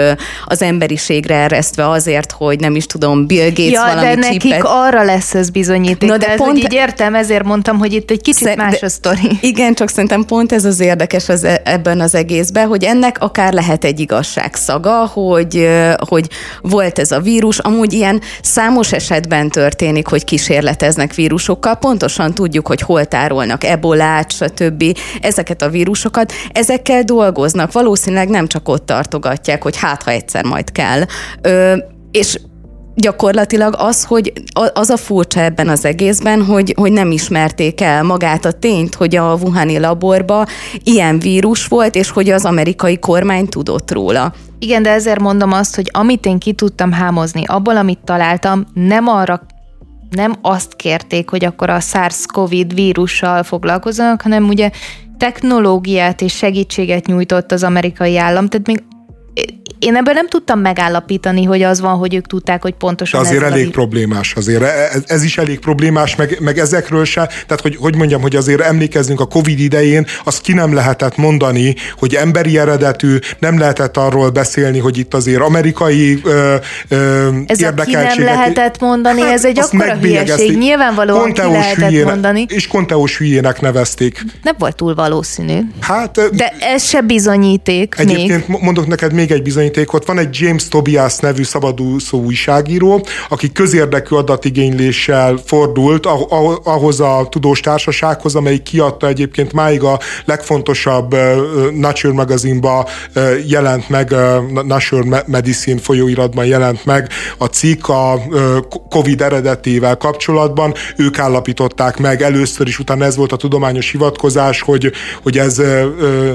az emberiségre eresztve azért, hogy nem is tudom, Bill Gates ja, valami de nekik csipet. arra lesz ez bizonyíték. Na, de ez, pont... így értem, ezért mondtam, hogy itt egy kicsit Sze- más a sztori. Igen, csak szerintem pont ez az érdekes az, e- ebben az egészben, hogy ennek akár lehet egy igazság szaga, hogy, hogy volt ez a vírus. Amúgy ilyen számos esetben történik, hogy kísérleteznek vírusokkal. Pontosan tudjuk, hogy hol tárolnak ebolát, stb ezeket a vírusokat, ezekkel dolgoznak. Valószínűleg nem csak ott tartogatják, hogy hát, ha egyszer majd kell. Ö, és gyakorlatilag az, hogy az a furcsa ebben az egészben, hogy, hogy nem ismerték el magát a tényt, hogy a Wuhani laborba ilyen vírus volt, és hogy az amerikai kormány tudott róla. Igen, de ezért mondom azt, hogy amit én ki tudtam hámozni, abból, amit találtam, nem arra nem azt kérték, hogy akkor a SARS-CoV vírussal foglalkozzanak, hanem ugye technológiát és segítséget nyújtott az amerikai állam, tehát még én ebből nem tudtam megállapítani, hogy az van, hogy ők tudták, hogy pontosan De azért elég a... problémás, azért ez, ez is elég problémás, meg, meg ezekről se, tehát hogy, hogy mondjam, hogy azért emlékezzünk a Covid idején, azt ki nem lehetett mondani, hogy emberi eredetű, nem lehetett arról beszélni, hogy itt azért amerikai ö, ö, ez érdekeltséget... Ez ki nem lehetett mondani, hát, ez egy akkora hülyeség, nyilvánvalóan ki lehetett hülyének, mondani. És konteós hülyének nevezték. Nem volt túl valószínű. Hát, De ez se bizonyíték Egyébként még. mondok neked még egy bizonyíték, bizonyítékot. Van egy James Tobias nevű szabadúszó újságíró, aki közérdekű adatigényléssel fordult ahhoz a tudós társasághoz, amelyik kiadta egyébként máig a legfontosabb Nature magazinba jelent meg, Nature Medicine folyóiratban jelent meg a cikk a COVID eredetével kapcsolatban. Ők állapították meg először is, utána ez volt a tudományos hivatkozás, hogy, hogy ez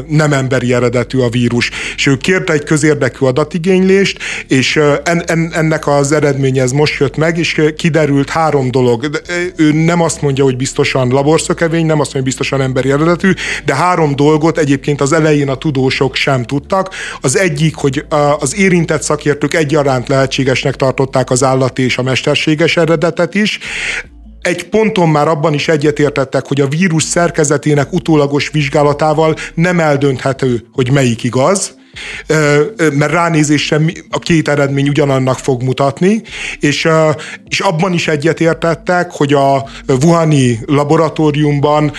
nem emberi eredetű a vírus. És ő kérte egy közérdekű adatigénylést, és en, en, ennek az eredménye ez most jött meg, és kiderült három dolog. Ő nem azt mondja, hogy biztosan laborszökevény, nem azt mondja, hogy biztosan emberi eredetű, de három dolgot egyébként az elején a tudósok sem tudtak. Az egyik, hogy az érintett szakértők egyaránt lehetségesnek tartották az állati és a mesterséges eredetet is, egy ponton már abban is egyetértettek, hogy a vírus szerkezetének utólagos vizsgálatával nem eldönthető, hogy melyik igaz, mert ránézésre a két eredmény ugyanannak fog mutatni, és, és abban is egyetértettek, hogy a Wuhani laboratóriumban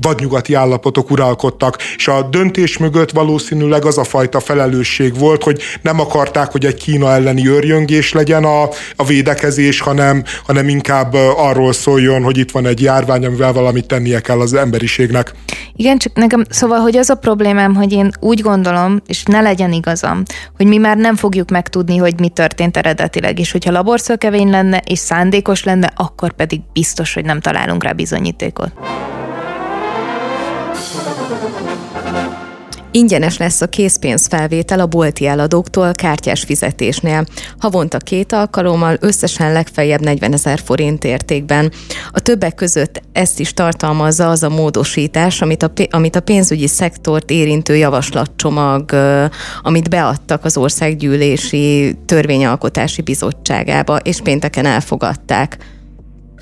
vadnyugati állapotok uralkodtak, és a döntés mögött valószínűleg az a fajta felelősség volt, hogy nem akarták, hogy egy Kína elleni őrjöngés legyen a, a védekezés, hanem, hanem inkább arról szóljon, hogy itt van egy járvány, amivel valamit tennie kell az emberiségnek. Igen, csak nekem, szóval, hogy az a problémám, hogy én úgy gondolom, és ne legyen igazam, hogy mi már nem fogjuk megtudni, hogy mi történt eredetileg, és hogyha laborszökevény lenne, és szándékos lenne, akkor pedig biztos, hogy nem találunk rá bizonyítékot. Ingyenes lesz a készpénzfelvétel a bolti eladóktól kártyás fizetésnél. Havonta két alkalommal összesen legfeljebb 40 ezer forint értékben. A többek között ezt is tartalmazza az a módosítás, amit a, amit a pénzügyi szektort érintő javaslatcsomag, amit beadtak az Országgyűlési Törvényalkotási Bizottságába, és pénteken elfogadták.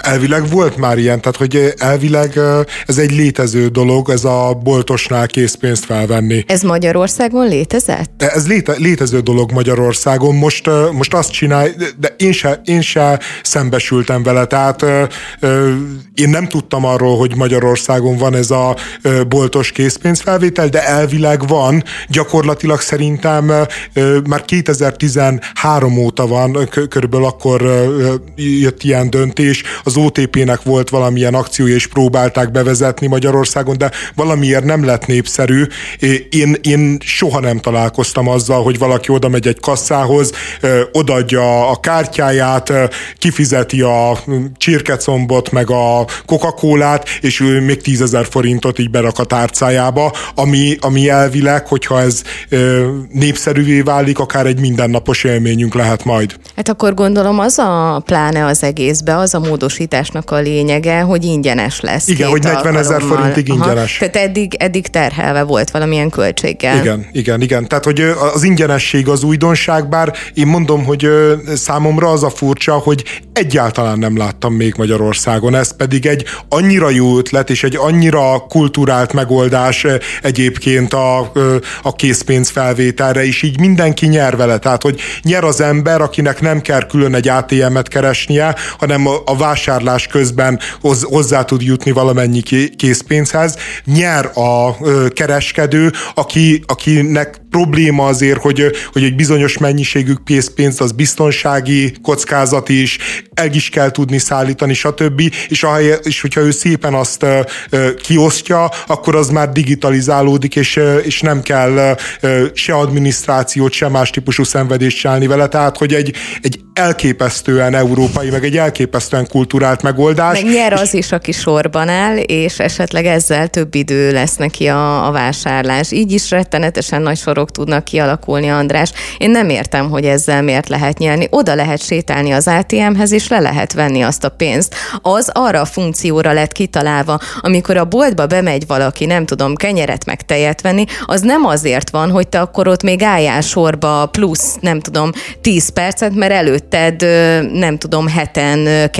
Elvileg volt már ilyen, tehát hogy elvileg ez egy létező dolog, ez a boltosnál készpénzt felvenni. Ez Magyarországon létezett? Ez léte, létező dolog Magyarországon. Most, most azt csinálj, de én se, én se szembesültem vele, tehát én nem tudtam arról, hogy Magyarországon van ez a boltos készpénzfelvétel, de elvileg van. Gyakorlatilag szerintem már 2013 óta van, körülbelül akkor jött ilyen döntés, az OTP-nek volt valamilyen akciója, és próbálták bevezetni Magyarországon, de valamiért nem lett népszerű. Én, én soha nem találkoztam azzal, hogy valaki oda megy egy kasszához, odaadja a kártyáját, kifizeti a csirkecombot, meg a Coca-Colát, és ő még tízezer forintot így berak a tárcájába, ami, ami elvileg, hogyha ez népszerűvé válik, akár egy mindennapos élményünk lehet majd. Hát akkor gondolom az a pláne az egészbe, az a módos módosításnak a lényege, hogy ingyenes lesz. Igen, hogy 40 ezer forintig ingyenes. Aha. Tehát eddig, eddig terhelve volt valamilyen költséggel. Igen, igen, igen. Tehát, hogy az ingyenesség az újdonság, bár én mondom, hogy számomra az a furcsa, hogy egyáltalán nem láttam még Magyarországon. Ez pedig egy annyira jó ötlet, és egy annyira kulturált megoldás egyébként a, a készpénz felvételre, és így mindenki nyer vele. Tehát, hogy nyer az ember, akinek nem kell külön egy ATM-et keresnie, hanem a vásárlás vásárlás közben hozzá tud jutni valamennyi készpénzhez. Nyer a kereskedő, aki, akinek probléma azért, hogy, hogy egy bizonyos mennyiségű készpénz az biztonsági kockázat is, el is kell tudni szállítani, stb. És, ahely, és hogyha ő szépen azt kiosztja, akkor az már digitalizálódik, és, és nem kell se adminisztrációt, se más típusú szenvedést csinálni vele. Tehát, hogy egy, egy elképesztően európai, meg egy elképesztően kultúrás strukturált megoldás. Meg nyer az is, aki sorban áll, és esetleg ezzel több idő lesz neki a, a vásárlás. Így is rettenetesen nagy sorok tudnak kialakulni, András. Én nem értem, hogy ezzel miért lehet nyerni. Oda lehet sétálni az ATM-hez, és le lehet venni azt a pénzt. Az arra a funkcióra lett kitalálva, amikor a boltba bemegy valaki, nem tudom, kenyeret meg tejet venni, az nem azért van, hogy te akkor ott még álljál sorba plusz, nem tudom, 10 percet, mert előtted, nem tudom, heten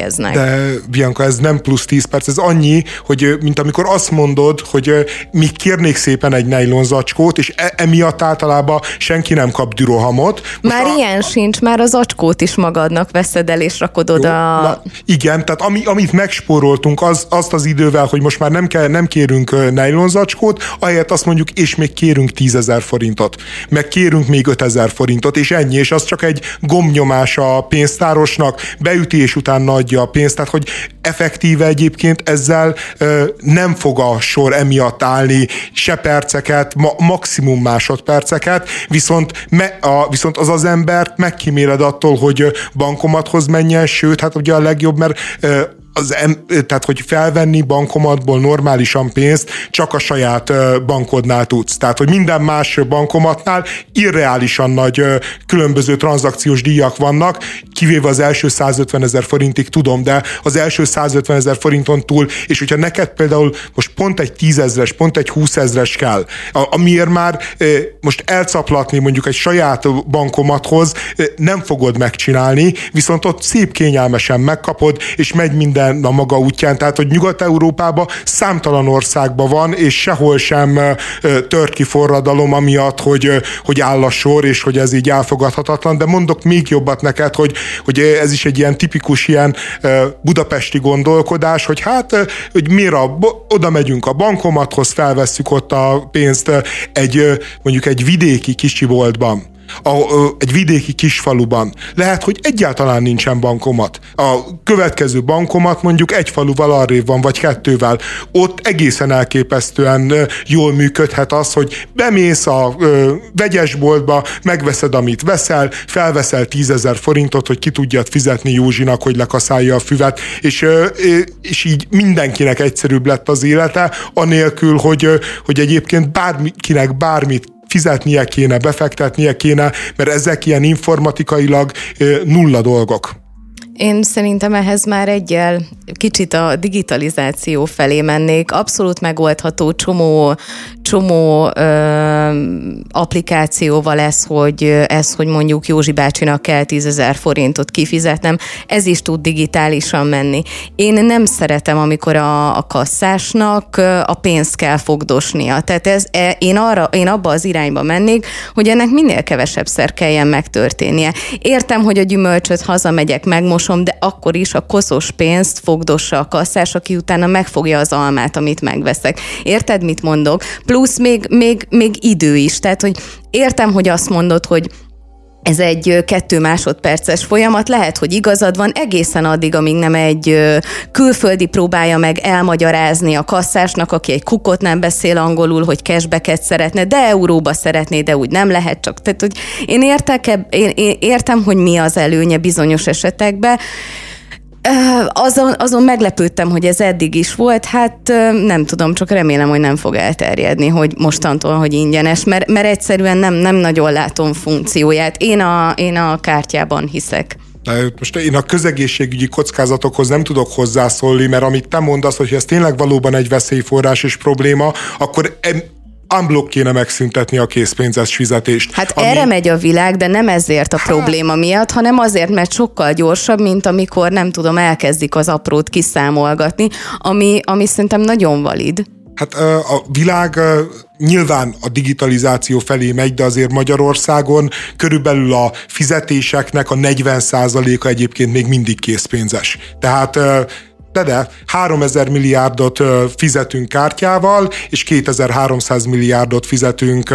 cashbackeznek. De Bianca, ez nem plusz 10 perc, ez annyi, hogy mint amikor azt mondod, hogy mi kérnék szépen egy nylon zacskót, és e- emiatt általában senki nem kap dürohamot. Most már a... ilyen sincs, már az acskót is magadnak veszed el, és rakod. Jó, na, igen, tehát ami, amit megspóroltunk, az, azt az idővel, hogy most már nem, kell, nem kérünk nylon zacskót, ahelyett azt mondjuk, és még kérünk 10 ezer forintot, meg kérünk még 5 ezer forintot, és ennyi, és az csak egy gomnyomás a pénztárosnak, beüti és utána adja a pénzt, tehát hogy effektíve egyébként ezzel nem fog a sor emiatt állni se perceket, ma, maximum másodperceket, viszont, me, a, viszont az az embert megkíméled attól, hogy bankomathoz menjen, sőt, hát ugye a legjobb, mert az em, tehát hogy felvenni bankomatból normálisan pénzt csak a saját bankodnál tudsz. Tehát, hogy minden más bankomatnál irreálisan nagy különböző tranzakciós díjak vannak, kivéve az első 150 ezer forintig tudom, de az első 150 ezer forinton túl, és hogyha neked például most pont egy 10 ezres, pont egy 20 ezres kell, amiért már most elcaplatni mondjuk egy saját bankomathoz nem fogod megcsinálni, viszont ott szép kényelmesen megkapod, és megy minden minden a maga útján, tehát hogy Nyugat-Európában számtalan országban van, és sehol sem tört ki forradalom amiatt, hogy, hogy áll a sor, és hogy ez így elfogadhatatlan, de mondok még jobbat neked, hogy, hogy ez is egy ilyen tipikus ilyen budapesti gondolkodás, hogy hát, hogy miért a, oda megyünk a bankomathoz, felvesszük ott a pénzt egy mondjuk egy vidéki kicsi boltban a, egy vidéki kisfaluban. Lehet, hogy egyáltalán nincsen bankomat. A következő bankomat mondjuk egy faluval arrébb van, vagy kettővel. Ott egészen elképesztően jól működhet az, hogy bemész a ö, vegyesboltba, megveszed, amit veszel, felveszel tízezer forintot, hogy ki tudjad fizetni Józsinak, hogy lekaszálja a füvet, és, ö, és így mindenkinek egyszerűbb lett az élete, anélkül, hogy, hogy egyébként bárkinek bármit fizetnie kéne, befektetnie kéne, mert ezek ilyen informatikailag nulla dolgok. Én szerintem ehhez már egyel kicsit a digitalizáció felé mennék. Abszolút megoldható csomó, csomó ö, applikációval lesz, hogy ez, hogy mondjuk Józsi bácsinak kell 10 ezer forintot kifizetnem, ez is tud digitálisan menni. Én nem szeretem, amikor a, a kasszásnak a pénzt kell fogdosnia. Tehát ez, e, én, arra, én abba az irányba mennék, hogy ennek minél kevesebb szer kelljen megtörténnie. Értem, hogy a gyümölcsöt hazamegyek, megmosom, de akkor is a koszos pénzt fogdossa a kasszás, aki utána megfogja az almát, amit megveszek. Érted, mit mondok? Plusz még, még, még idő is. Tehát, hogy értem, hogy azt mondod, hogy ez egy kettő másodperces folyamat, lehet, hogy igazad van, egészen addig, amíg nem egy külföldi próbálja meg elmagyarázni a kasszásnak, aki egy kukot nem beszél angolul, hogy cashbacket szeretne, de euróba szeretné, de úgy nem lehet csak. Tehát, hogy én, értek, én, én értem, hogy mi az előnye bizonyos esetekben, azon, azon meglepődtem, hogy ez eddig is volt, hát nem tudom, csak remélem, hogy nem fog elterjedni, hogy mostantól, hogy ingyenes, mert, mert egyszerűen nem, nem nagyon látom funkcióját. Én a, én a kártyában hiszek. Most én a közegészségügyi kockázatokhoz nem tudok hozzászólni, mert amit te mondasz, hogy ez tényleg valóban egy veszélyforrás és probléma, akkor unblock kéne megszüntetni a készpénzes fizetést. Hát ami... erre megy a világ, de nem ezért a hát... probléma miatt, hanem azért, mert sokkal gyorsabb, mint amikor nem tudom, elkezdik az aprót kiszámolgatni, ami, ami szerintem nagyon valid. Hát a világ nyilván a digitalizáció felé megy, de azért Magyarországon körülbelül a fizetéseknek a 40%-a egyébként még mindig készpénzes. Tehát de de 3000 milliárdot fizetünk kártyával, és 2300 milliárdot fizetünk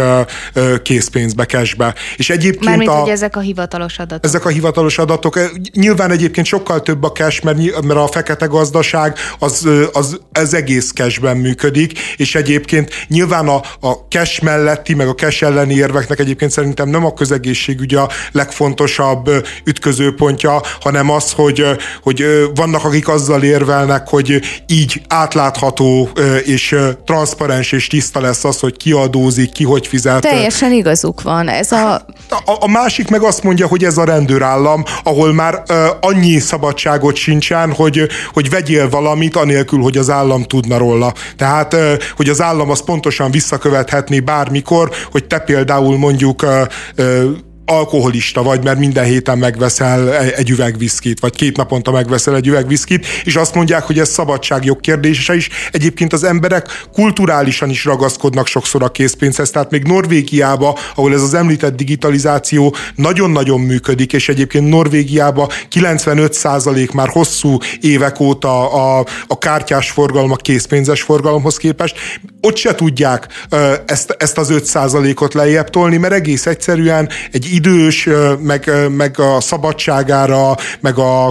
készpénzbe, cashbe. És egyébként Mármint, a, hogy ezek a hivatalos adatok. Ezek a hivatalos adatok. Nyilván egyébként sokkal több a cash, mert, mert a fekete gazdaság az, az ez egész cashben működik, és egyébként nyilván a, a cash melletti, meg a cash elleni érveknek egyébként szerintem nem a közegészségügy a legfontosabb ütközőpontja, hanem az, hogy, hogy vannak, akik azzal érvelnek, hogy így átlátható és transzparens és tiszta lesz az, hogy ki adózik, ki hogy fizet. Teljesen igazuk van. Ez a... a, a másik meg azt mondja, hogy ez a rendőrállam, ahol már annyi szabadságot sincsen, hogy, hogy vegyél valamit, anélkül, hogy az állam tudna róla. Tehát, hogy az állam az pontosan visszakövethetné bármikor, hogy te például mondjuk alkoholista vagy, mert minden héten megveszel egy üveg viszkit, vagy két naponta megveszel egy üveg viszkit, és azt mondják, hogy ez szabadságjog kérdése is. Egyébként az emberek kulturálisan is ragaszkodnak sokszor a készpénzhez, tehát még Norvégiába, ahol ez az említett digitalizáció nagyon-nagyon működik, és egyébként Norvégiába 95% már hosszú évek óta a, a kártyás forgalom a készpénzes forgalomhoz képest, ott se tudják ezt, ezt az 5%-ot lejjebb tolni, mert egész egyszerűen egy idős, meg, meg a szabadságára, meg a,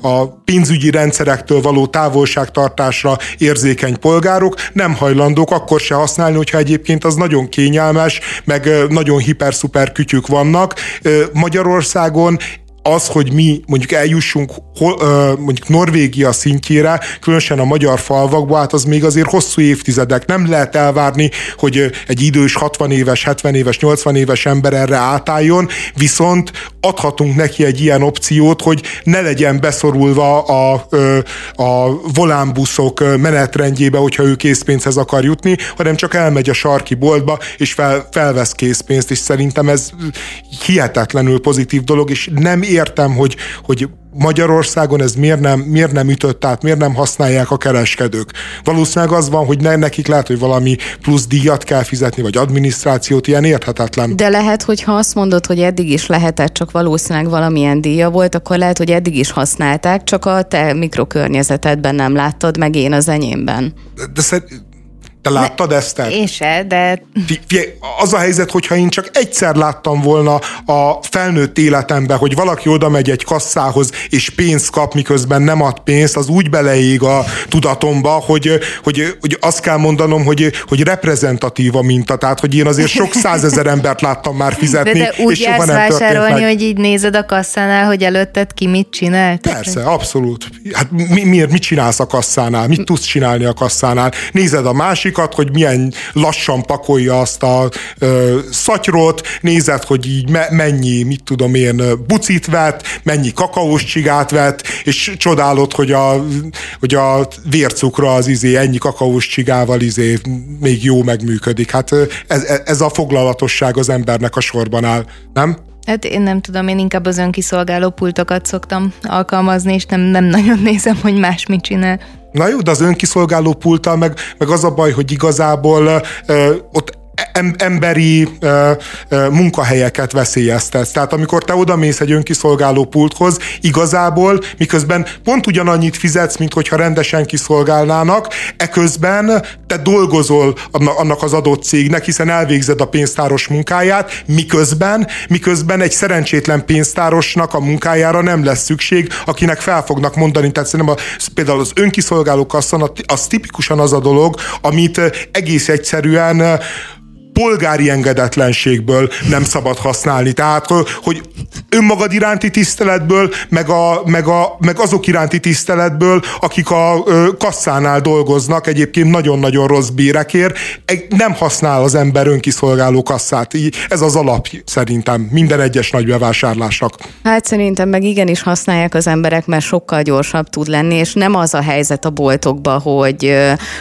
a pénzügyi rendszerektől való távolságtartásra érzékeny polgárok nem hajlandók akkor se használni, hogyha egyébként az nagyon kényelmes, meg nagyon hiper-szuper kütyük vannak. Magyarországon az, hogy mi mondjuk eljussunk mondjuk Norvégia szintjére, különösen a magyar falvakba, hát az még azért hosszú évtizedek. Nem lehet elvárni, hogy egy idős 60 éves, 70 éves, 80 éves ember erre átálljon, viszont adhatunk neki egy ilyen opciót, hogy ne legyen beszorulva a, a volánbuszok menetrendjébe, hogyha ő készpénzhez akar jutni, hanem csak elmegy a sarki boltba, és fel, felvesz készpénzt, és szerintem ez hihetetlenül pozitív dolog, és nem értem, hogy, hogy Magyarországon ez miért nem, miért nem ütött át, miért nem használják a kereskedők. Valószínűleg az van, hogy ne, nekik lehet, hogy valami plusz díjat kell fizetni, vagy adminisztrációt, ilyen érthetetlen. De lehet, hogy ha azt mondod, hogy eddig is lehetett, csak valószínűleg valamilyen díja volt, akkor lehet, hogy eddig is használták, csak a te mikrokörnyezetedben nem láttad, meg én az enyémben. De, de te láttad ne, ezt? Én se, de... Az a helyzet, hogyha én csak egyszer láttam volna a felnőtt életemben, hogy valaki oda megy egy kasszához, és pénzt kap, miközben nem ad pénzt, az úgy beleég a tudatomba, hogy, hogy, hogy azt kell mondanom, hogy, hogy reprezentatív a minta, tehát hogy én azért sok százezer embert láttam már fizetni, de, de úgy és soha nem vásárolni, meg. hogy így nézed a kasszánál, hogy előtted ki mit csinál? Persze, abszolút. Hát mi, miért, mit csinálsz a kasszánál? Mit tudsz csinálni a kasszánál? Nézed a másik másikat, hogy milyen lassan pakolja azt a ö, szatyrot, nézed, hogy így me, mennyi, mit tudom én, bucit vett, mennyi kakaós csigát vett, és csodálod, hogy a, hogy a vércukra az izé ennyi kakaós csigával izé még jó megműködik. Hát ez, ez a foglalatosság az embernek a sorban áll, nem? Hát én nem tudom, én inkább az önkiszolgáló pultokat szoktam alkalmazni, és nem, nem nagyon nézem, hogy más mit csinál. Na jó, de az önkiszolgáló pulttal meg, meg az a baj, hogy igazából ö, emberi ö, ö, munkahelyeket veszélyeztetsz. Tehát amikor te oda mész egy önkiszolgáló pulthoz, igazából miközben pont ugyanannyit fizetsz, mint hogyha rendesen kiszolgálnának, eközben te dolgozol annak az adott cégnek, hiszen elvégzed a pénztáros munkáját, miközben, miközben egy szerencsétlen pénztárosnak a munkájára nem lesz szükség, akinek fel fognak mondani. Tehát szerintem a, például az önkiszolgáló kasszan az tipikusan az a dolog, amit egész egyszerűen polgári engedetlenségből nem szabad használni. Tehát, hogy önmagad iránti tiszteletből, meg, a, meg, a, meg azok iránti tiszteletből, akik a kasszánál dolgoznak, egyébként nagyon-nagyon rossz bérekért, nem használ az ember önkiszolgáló kasszát. Ez az alap szerintem minden egyes nagy bevásárlásnak. Hát szerintem meg igenis használják az emberek, mert sokkal gyorsabb tud lenni, és nem az a helyzet a boltokban, hogy,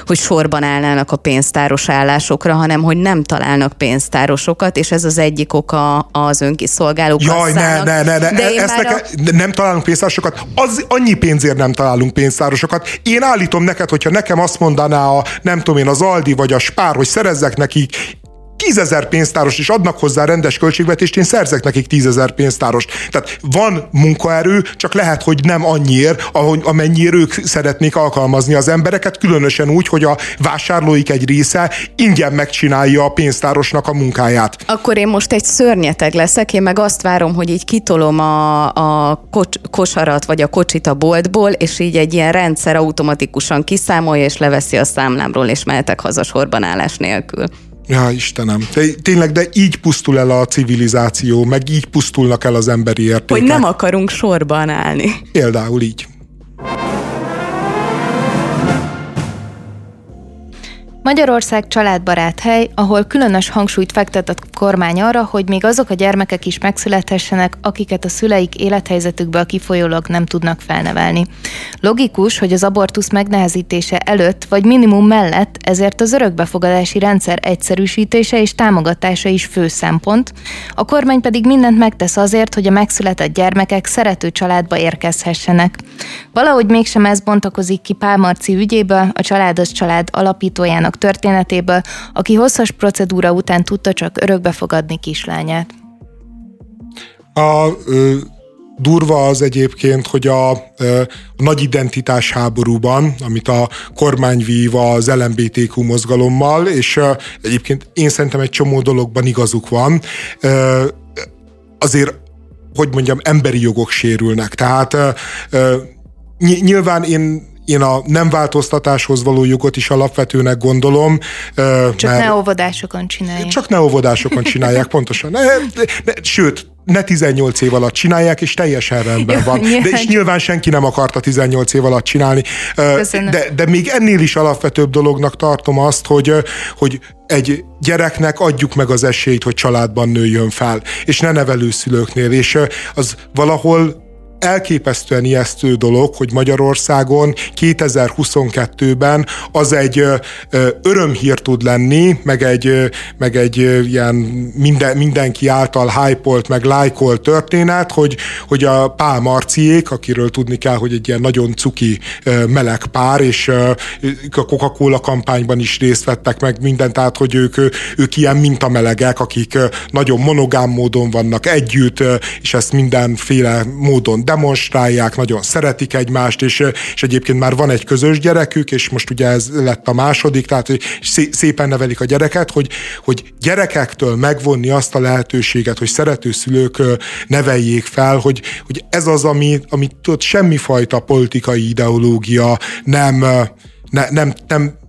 hogy sorban állnának a pénztáros állásokra, hanem hogy nem talál találnak pénztárosokat, és ez az egyik oka az önkiszolgáló Jaj, ne, ne, ne, ne, de ezt neke, a... nem találunk pénztárosokat, az annyi pénzért nem találunk pénztárosokat. Én állítom neked, hogyha nekem azt mondaná a, nem tudom én, az Aldi vagy a Spár, hogy szerezzek nekik tízezer pénztáros is adnak hozzá rendes költségvetést, én szerzek nekik tízezer pénztáros. Tehát van munkaerő, csak lehet, hogy nem annyiért, ahogy, amennyiért ők szeretnék alkalmazni az embereket, különösen úgy, hogy a vásárlóik egy része ingyen megcsinálja a pénztárosnak a munkáját. Akkor én most egy szörnyeteg leszek, én meg azt várom, hogy így kitolom a, a kocs, kosarat vagy a kocsit a boltból, és így egy ilyen rendszer automatikusan kiszámolja, és leveszi a számlámról, és mehetek haza sorban állás nélkül. Ja, Istenem. Tényleg, de így pusztul el a civilizáció, meg így pusztulnak el az emberi értékek. Hogy nem akarunk sorban állni. Például így. Magyarország családbarát hely, ahol különös hangsúlyt fektet a kormány arra, hogy még azok a gyermekek is megszülethessenek, akiket a szüleik élethelyzetükből kifolyólag nem tudnak felnevelni. Logikus, hogy az abortusz megnehezítése előtt vagy minimum mellett ezért az örökbefogadási rendszer egyszerűsítése és támogatása is fő szempont, a kormány pedig mindent megtesz azért, hogy a megszületett gyermekek szerető családba érkezhessenek. Valahogy mégsem ez bontakozik ki Pál Marci ügyéből, a Családos Család alapítójának annak történetéből, aki hosszas procedúra után tudta csak örökbe fogadni kislányát. A ö, durva az egyébként, hogy a, ö, a nagy identitás háborúban, amit a kormány vív az LMBTQ mozgalommal, és ö, egyébként én szerintem egy csomó dologban igazuk van, ö, azért hogy mondjam, emberi jogok sérülnek. Tehát ö, nyilván én én a nem változtatáshoz való jogot is alapvetőnek gondolom. Csak mert ne óvodásokon csinálják. Csak ne óvodásokon csinálják, pontosan. Ne, ne, sőt, ne 18 év alatt csinálják, és teljesen rendben van. De és nyilván senki nem akarta 18 év alatt csinálni. De, de még ennél is alapvetőbb dolognak tartom azt, hogy, hogy egy gyereknek adjuk meg az esélyt, hogy családban nőjön fel, és ne nevelőszülőknél, és az valahol elképesztően ijesztő dolog, hogy Magyarországon 2022-ben az egy örömhír tud lenni, meg egy, meg egy ilyen minden, mindenki által hype meg lájkolt történet, hogy, hogy a Pál Marciék, akiről tudni kell, hogy egy ilyen nagyon cuki meleg pár, és a Coca-Cola kampányban is részt vettek meg mindent, tehát hogy ők, ők ilyen mintamelegek, akik nagyon monogám módon vannak együtt, és ezt mindenféle módon demonstrálják, nagyon szeretik egymást, és, és egyébként már van egy közös gyerekük, és most ugye ez lett a második, tehát hogy szépen nevelik a gyereket, hogy, hogy gyerekektől megvonni azt a lehetőséget, hogy szerető szülők neveljék fel, hogy, hogy ez az, ami, amit tudod, semmifajta politikai ideológia nem, ne, nem, nem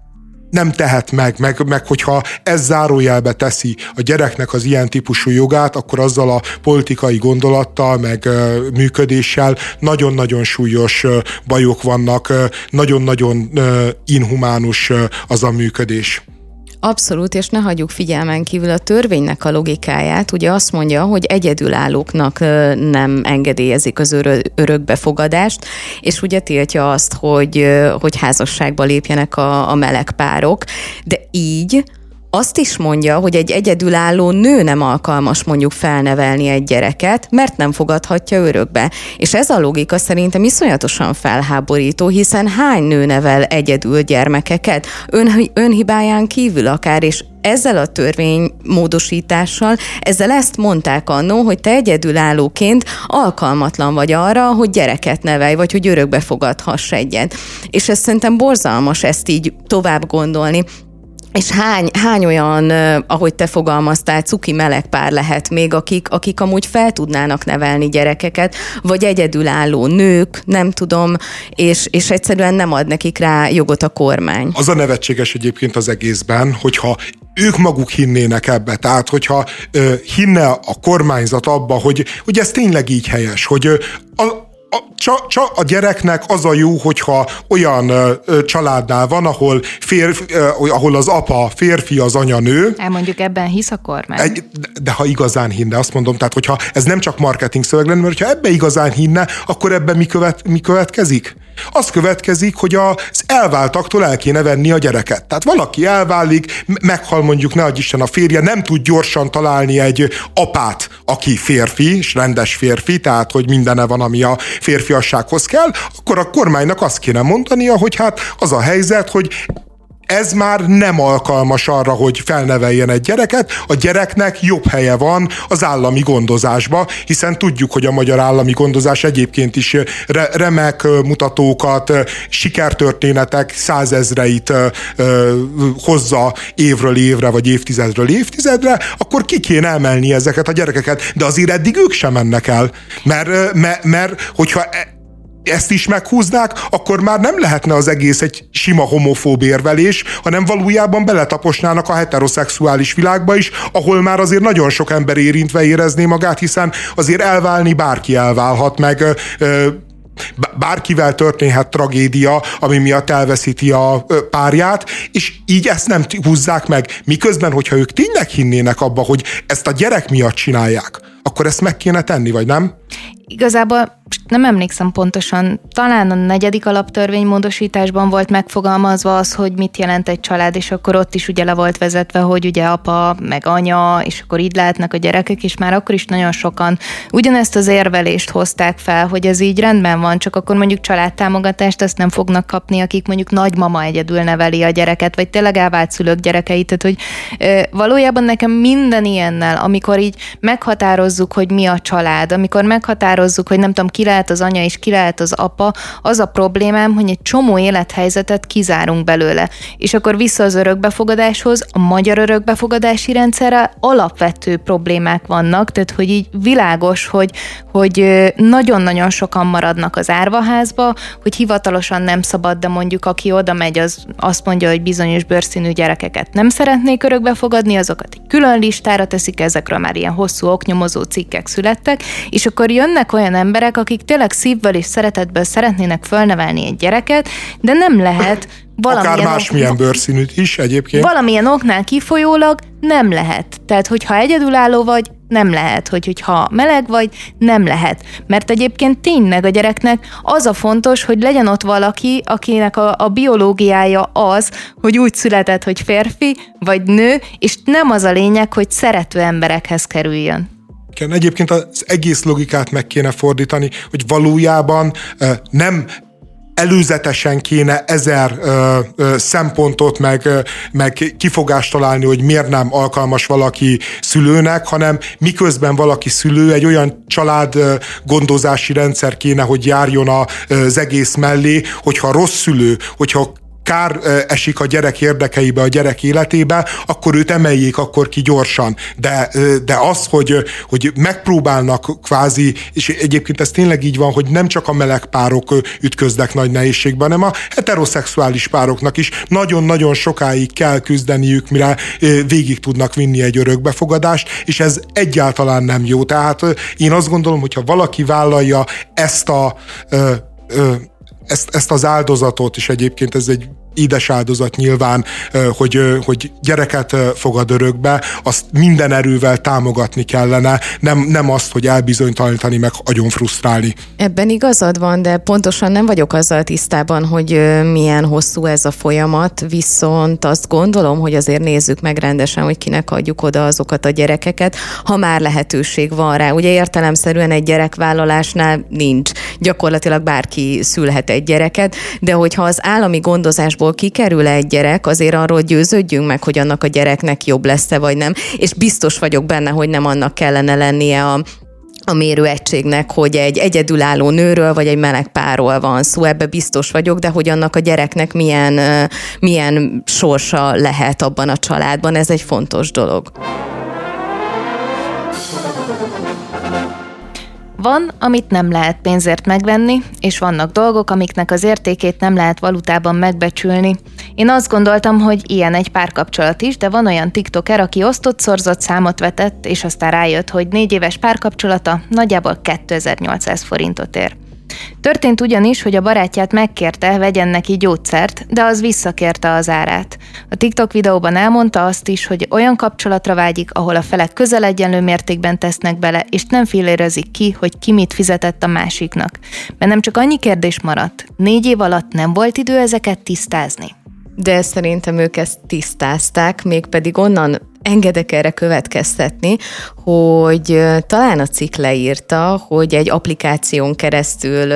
nem tehet meg, meg, meg hogyha ez zárójelbe teszi a gyereknek az ilyen típusú jogát, akkor azzal a politikai gondolattal, meg működéssel nagyon-nagyon súlyos bajok vannak, nagyon-nagyon inhumánus az a működés. Abszolút, és ne hagyjuk figyelmen kívül a törvénynek a logikáját. Ugye azt mondja, hogy egyedülállóknak nem engedélyezik az örökbefogadást, és ugye tiltja azt, hogy, hogy házasságba lépjenek a, a meleg párok, de így azt is mondja, hogy egy egyedülálló nő nem alkalmas mondjuk felnevelni egy gyereket, mert nem fogadhatja örökbe. És ez a logika szerintem iszonyatosan felháborító, hiszen hány nő nevel egyedül gyermekeket, ön, önhibáján kívül akár, és ezzel a törvénymódosítással, ezzel ezt mondták annó, hogy te egyedülállóként alkalmatlan vagy arra, hogy gyereket nevelj, vagy hogy örökbe fogadhass egyet. És ez szerintem borzalmas ezt így tovább gondolni. És hány, hány olyan, ahogy te fogalmaztál, cuki meleg pár lehet még, akik, akik amúgy fel tudnának nevelni gyerekeket, vagy egyedülálló nők, nem tudom, és, és egyszerűen nem ad nekik rá jogot a kormány. Az a nevetséges egyébként az egészben, hogyha ők maguk hinnének ebbe, tehát hogyha ö, hinne a kormányzat abba, hogy, hogy ez tényleg így helyes, hogy ö, a, csak csa, a gyereknek az a jó, hogyha olyan ö, családnál van, ahol, férfi, ö, ahol az apa férfi, az anya nő. Elmondjuk ebben hisz a kormány. Egy, de ha igazán hinne, azt mondom, tehát hogyha ez nem csak marketing szöveg lenne, mert ha ebbe igazán hinne, akkor ebben mi, követ, mi következik? Az következik, hogy az elváltaktól el kéne venni a gyereket. Tehát valaki elválik, meghal mondjuk, ne Isten a férje, nem tud gyorsan találni egy apát, aki férfi, és rendes férfi, tehát hogy mindene van, ami a férfiassághoz kell, akkor a kormánynak azt kéne mondania, hogy hát az a helyzet, hogy ez már nem alkalmas arra, hogy felneveljen egy gyereket, a gyereknek jobb helye van az állami gondozásba, hiszen tudjuk, hogy a magyar állami gondozás egyébként is re- remek mutatókat, sikertörténetek százezreit hozza évről évre, vagy évtizedről évtizedre, akkor ki kéne emelni ezeket a gyerekeket. De azért eddig ők sem mennek el. Mert, mert, mert hogyha e- ezt is meghúznák, akkor már nem lehetne az egész egy sima homofób érvelés, hanem valójában beletaposnának a heteroszexuális világba is, ahol már azért nagyon sok ember érintve érezné magát, hiszen azért elválni bárki elválhat, meg bárkivel történhet tragédia, ami miatt elveszíti a párját, és így ezt nem húzzák meg. Miközben, hogyha ők tényleg hinnének abba, hogy ezt a gyerek miatt csinálják, akkor ezt meg kéne tenni, vagy nem? Igazából nem emlékszem pontosan, talán a negyedik alaptörvény módosításban volt megfogalmazva az, hogy mit jelent egy család, és akkor ott is ugye le volt vezetve, hogy ugye apa, meg anya, és akkor így lehetnek a gyerekek, és már akkor is nagyon sokan ugyanezt az érvelést hozták fel, hogy ez így rendben van, csak akkor mondjuk családtámogatást ezt nem fognak kapni, akik mondjuk nagymama egyedül neveli a gyereket, vagy tényleg elvált szülők gyerekeit, tehát hogy ö, valójában nekem minden ilyennel, amikor így meghatározzuk, hogy mi a család, amikor meghatározzuk, hogy nem tudom, ki lehet az anya és ki lehet az apa, az a problémám, hogy egy csomó élethelyzetet kizárunk belőle. És akkor vissza az örökbefogadáshoz, a magyar örökbefogadási rendszerre alapvető problémák vannak, tehát hogy így világos, hogy, hogy nagyon-nagyon sokan maradnak az árvaházba, hogy hivatalosan nem szabad, de mondjuk aki oda megy, az azt mondja, hogy bizonyos bőrszínű gyerekeket nem szeretnék örökbefogadni, azokat egy külön listára teszik, ezekről már ilyen hosszú oknyomozó cikkek születtek, és akkor jönnek olyan emberek, akik tényleg szívből és szeretetből szeretnének fölnevelni egy gyereket, de nem lehet valamilyen Akár másmilyen ok... bőrszínűt is egyébként. Valamilyen oknál kifolyólag nem lehet. Tehát, hogyha egyedülálló vagy, nem lehet, hogy, hogyha meleg vagy, nem lehet. Mert egyébként tényleg a gyereknek az a fontos, hogy legyen ott valaki, akinek a, a biológiája az, hogy úgy született, hogy férfi vagy nő, és nem az a lényeg, hogy szerető emberekhez kerüljön. Igen, egyébként az egész logikát meg kéne fordítani, hogy valójában nem előzetesen kéne ezer ö, ö, szempontot, meg, ö, meg kifogást találni, hogy miért nem alkalmas valaki szülőnek, hanem miközben valaki szülő, egy olyan család ö, gondozási rendszer kéne, hogy járjon az egész mellé, hogyha rossz szülő, hogyha kár esik a gyerek érdekeibe, a gyerek életébe, akkor őt emeljék akkor ki gyorsan. De, de az, hogy, hogy megpróbálnak kvázi, és egyébként ez tényleg így van, hogy nem csak a meleg párok ütköznek nagy nehézségben, hanem a heteroszexuális pároknak is nagyon-nagyon sokáig kell küzdeniük, mire végig tudnak vinni egy örökbefogadást, és ez egyáltalán nem jó. Tehát én azt gondolom, hogyha valaki vállalja ezt a ezt, ezt az áldozatot is egyébként ez egy édes áldozat nyilván, hogy, hogy gyereket fogad örökbe, azt minden erővel támogatni kellene, nem, nem azt, hogy elbizonytalanítani, meg agyon frusztrálni. Ebben igazad van, de pontosan nem vagyok azzal tisztában, hogy milyen hosszú ez a folyamat, viszont azt gondolom, hogy azért nézzük meg rendesen, hogy kinek adjuk oda azokat a gyerekeket, ha már lehetőség van rá. Ugye értelemszerűen egy gyerekvállalásnál nincs. Gyakorlatilag bárki szülhet egy gyereket, de hogyha az állami gondozásból otthonból kikerül egy gyerek, azért arról győződjünk meg, hogy annak a gyereknek jobb lesz-e vagy nem, és biztos vagyok benne, hogy nem annak kellene lennie a a mérőegységnek, hogy egy egyedülálló nőről vagy egy meleg párról van szó, ebbe biztos vagyok, de hogy annak a gyereknek milyen, milyen sorsa lehet abban a családban, ez egy fontos dolog. Van, amit nem lehet pénzért megvenni, és vannak dolgok, amiknek az értékét nem lehet valutában megbecsülni. Én azt gondoltam, hogy ilyen egy párkapcsolat is, de van olyan tiktoker, aki osztott szorzott számot vetett, és aztán rájött, hogy négy éves párkapcsolata nagyjából 2800 forintot ér. Történt ugyanis, hogy a barátját megkérte, vegyen neki gyógyszert, de az visszakérte az árát. A TikTok videóban elmondta azt is, hogy olyan kapcsolatra vágyik, ahol a felek közel egyenlő mértékben tesznek bele, és nem filérezik ki, hogy ki mit fizetett a másiknak. Mert nem csak annyi kérdés maradt, négy év alatt nem volt idő ezeket tisztázni. De szerintem ők ezt tisztázták, mégpedig onnan engedek erre következtetni, hogy talán a cikk leírta, hogy egy applikáción keresztül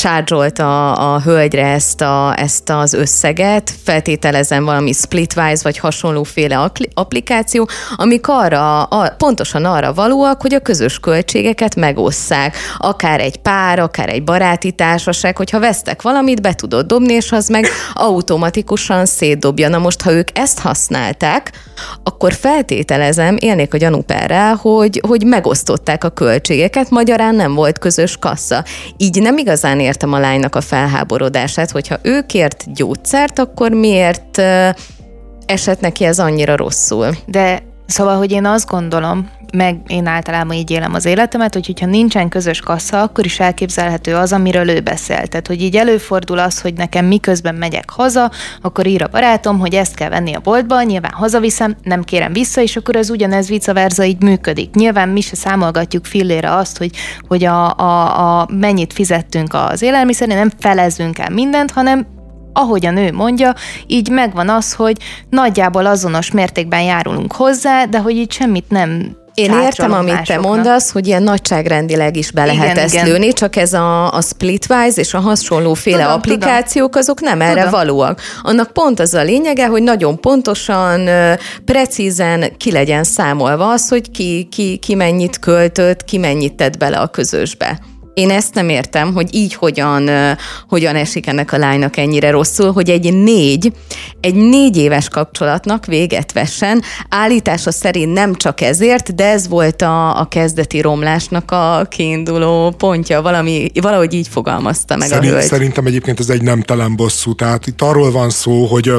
csárcsolt a, a hölgyre ezt, a, ezt az összeget, feltételezem valami Splitwise vagy hasonlóféle applikáció, amik arra, a, pontosan arra valóak, hogy a közös költségeket megosszák. Akár egy pár, akár egy baráti társaság, hogyha vesztek valamit, be tudod dobni, és az meg automatikusan szétdobja. Na most, ha ők ezt használták, akkor feltételezem, élnék a gyanúperrel, hogy, hogy megosztották a költségeket, magyarán nem volt közös kassa. Így nem igazán értem a lánynak a felháborodását, hogyha ő kért gyógyszert, akkor miért esett neki ez annyira rosszul? De Szóval, hogy én azt gondolom, meg én általában így élem az életemet, hogy hogyha nincsen közös kassa, akkor is elképzelhető az, amiről ő beszélt. Tehát, hogy így előfordul az, hogy nekem miközben megyek haza, akkor ír a barátom, hogy ezt kell venni a boltba, nyilván hazaviszem, nem kérem vissza, és akkor ez ugyanez vice versa így működik. Nyilván mi se számolgatjuk fillére azt, hogy, hogy a, a, a mennyit fizettünk az élelmiszerre, nem felezünk el mindent, hanem ahogy a nő mondja, így megvan az, hogy nagyjából azonos mértékben járulunk hozzá, de hogy így semmit nem én értem, amit másoknak. te mondasz, hogy ilyen nagyságrendileg is be lehet igen, ezt igen. lőni, csak ez a, a Splitwise és a hasonlóféle tudom, applikációk, tudom. azok nem tudom. erre valóak. Annak pont az a lényege, hogy nagyon pontosan, precízen ki legyen számolva az, hogy ki, ki, ki mennyit költött, ki mennyit tett bele a közösbe. Én ezt nem értem, hogy így hogyan, hogyan esik ennek a lánynak ennyire rosszul, hogy egy négy, egy négy éves kapcsolatnak véget vessen. Állítása szerint nem csak ezért, de ez volt a, a kezdeti romlásnak a kiinduló pontja. Valami, valahogy így fogalmazta meg Szerint, a hölgy. Szerintem egyébként ez egy nemtelen bosszú. Tehát itt arról van szó, hogy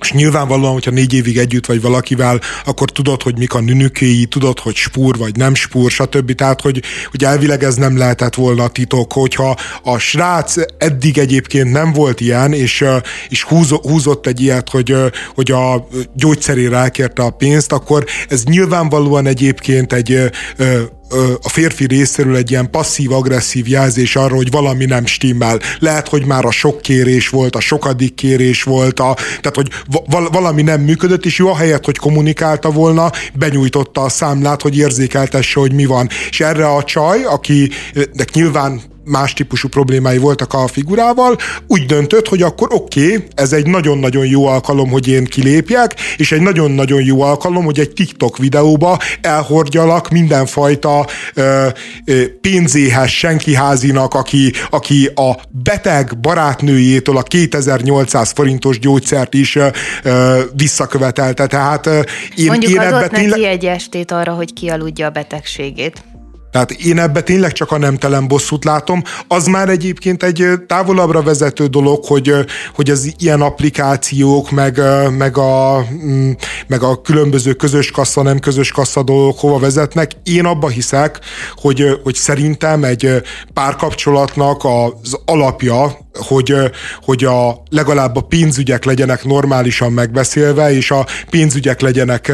és nyilvánvalóan, hogyha négy évig együtt vagy valakivel, akkor tudod, hogy mik a nünükéi, tudod, hogy spúr vagy nem spúr, stb. Tehát, hogy, hogy elvileg ez nem lehetett volna titok, hogyha a srác eddig egyébként nem volt ilyen, és, és húzott egy ilyet, hogy, hogy a gyógyszerére elkérte a pénzt, akkor ez nyilvánvalóan egyébként egy a férfi részéről egy ilyen passzív-agresszív jelzés arra, hogy valami nem stimmel. Lehet, hogy már a sok kérés volt, a sokadik kérés volt, a, tehát hogy val- valami nem működött, és jó ahelyett, hogy kommunikálta volna, benyújtotta a számlát, hogy érzékeltesse, hogy mi van. És erre a csaj, akinek nyilván más típusú problémái voltak a figurával, úgy döntött, hogy akkor oké, okay, ez egy nagyon-nagyon jó alkalom, hogy én kilépjek, és egy nagyon-nagyon jó alkalom, hogy egy TikTok videóba elhordjalak mindenfajta ö, ö, pénzéhes senkiházinak, aki, aki a beteg barátnőjétől a 2800 forintos gyógyszert is ö, ö, visszakövetelte. Tehát ö, én, Mondjuk én adott neki tényleg... egy estét arra, hogy kialudja a betegségét. Tehát én ebbe tényleg csak a nemtelen bosszút látom. Az már egyébként egy távolabbra vezető dolog, hogy, hogy az ilyen applikációk, meg, meg, a, mm, meg a különböző közös kassa, nem közös kassa dolgok hova vezetnek. Én abba hiszek, hogy, hogy szerintem egy párkapcsolatnak az alapja, hogy, hogy a, legalább a pénzügyek legyenek normálisan megbeszélve, és a pénzügyek legyenek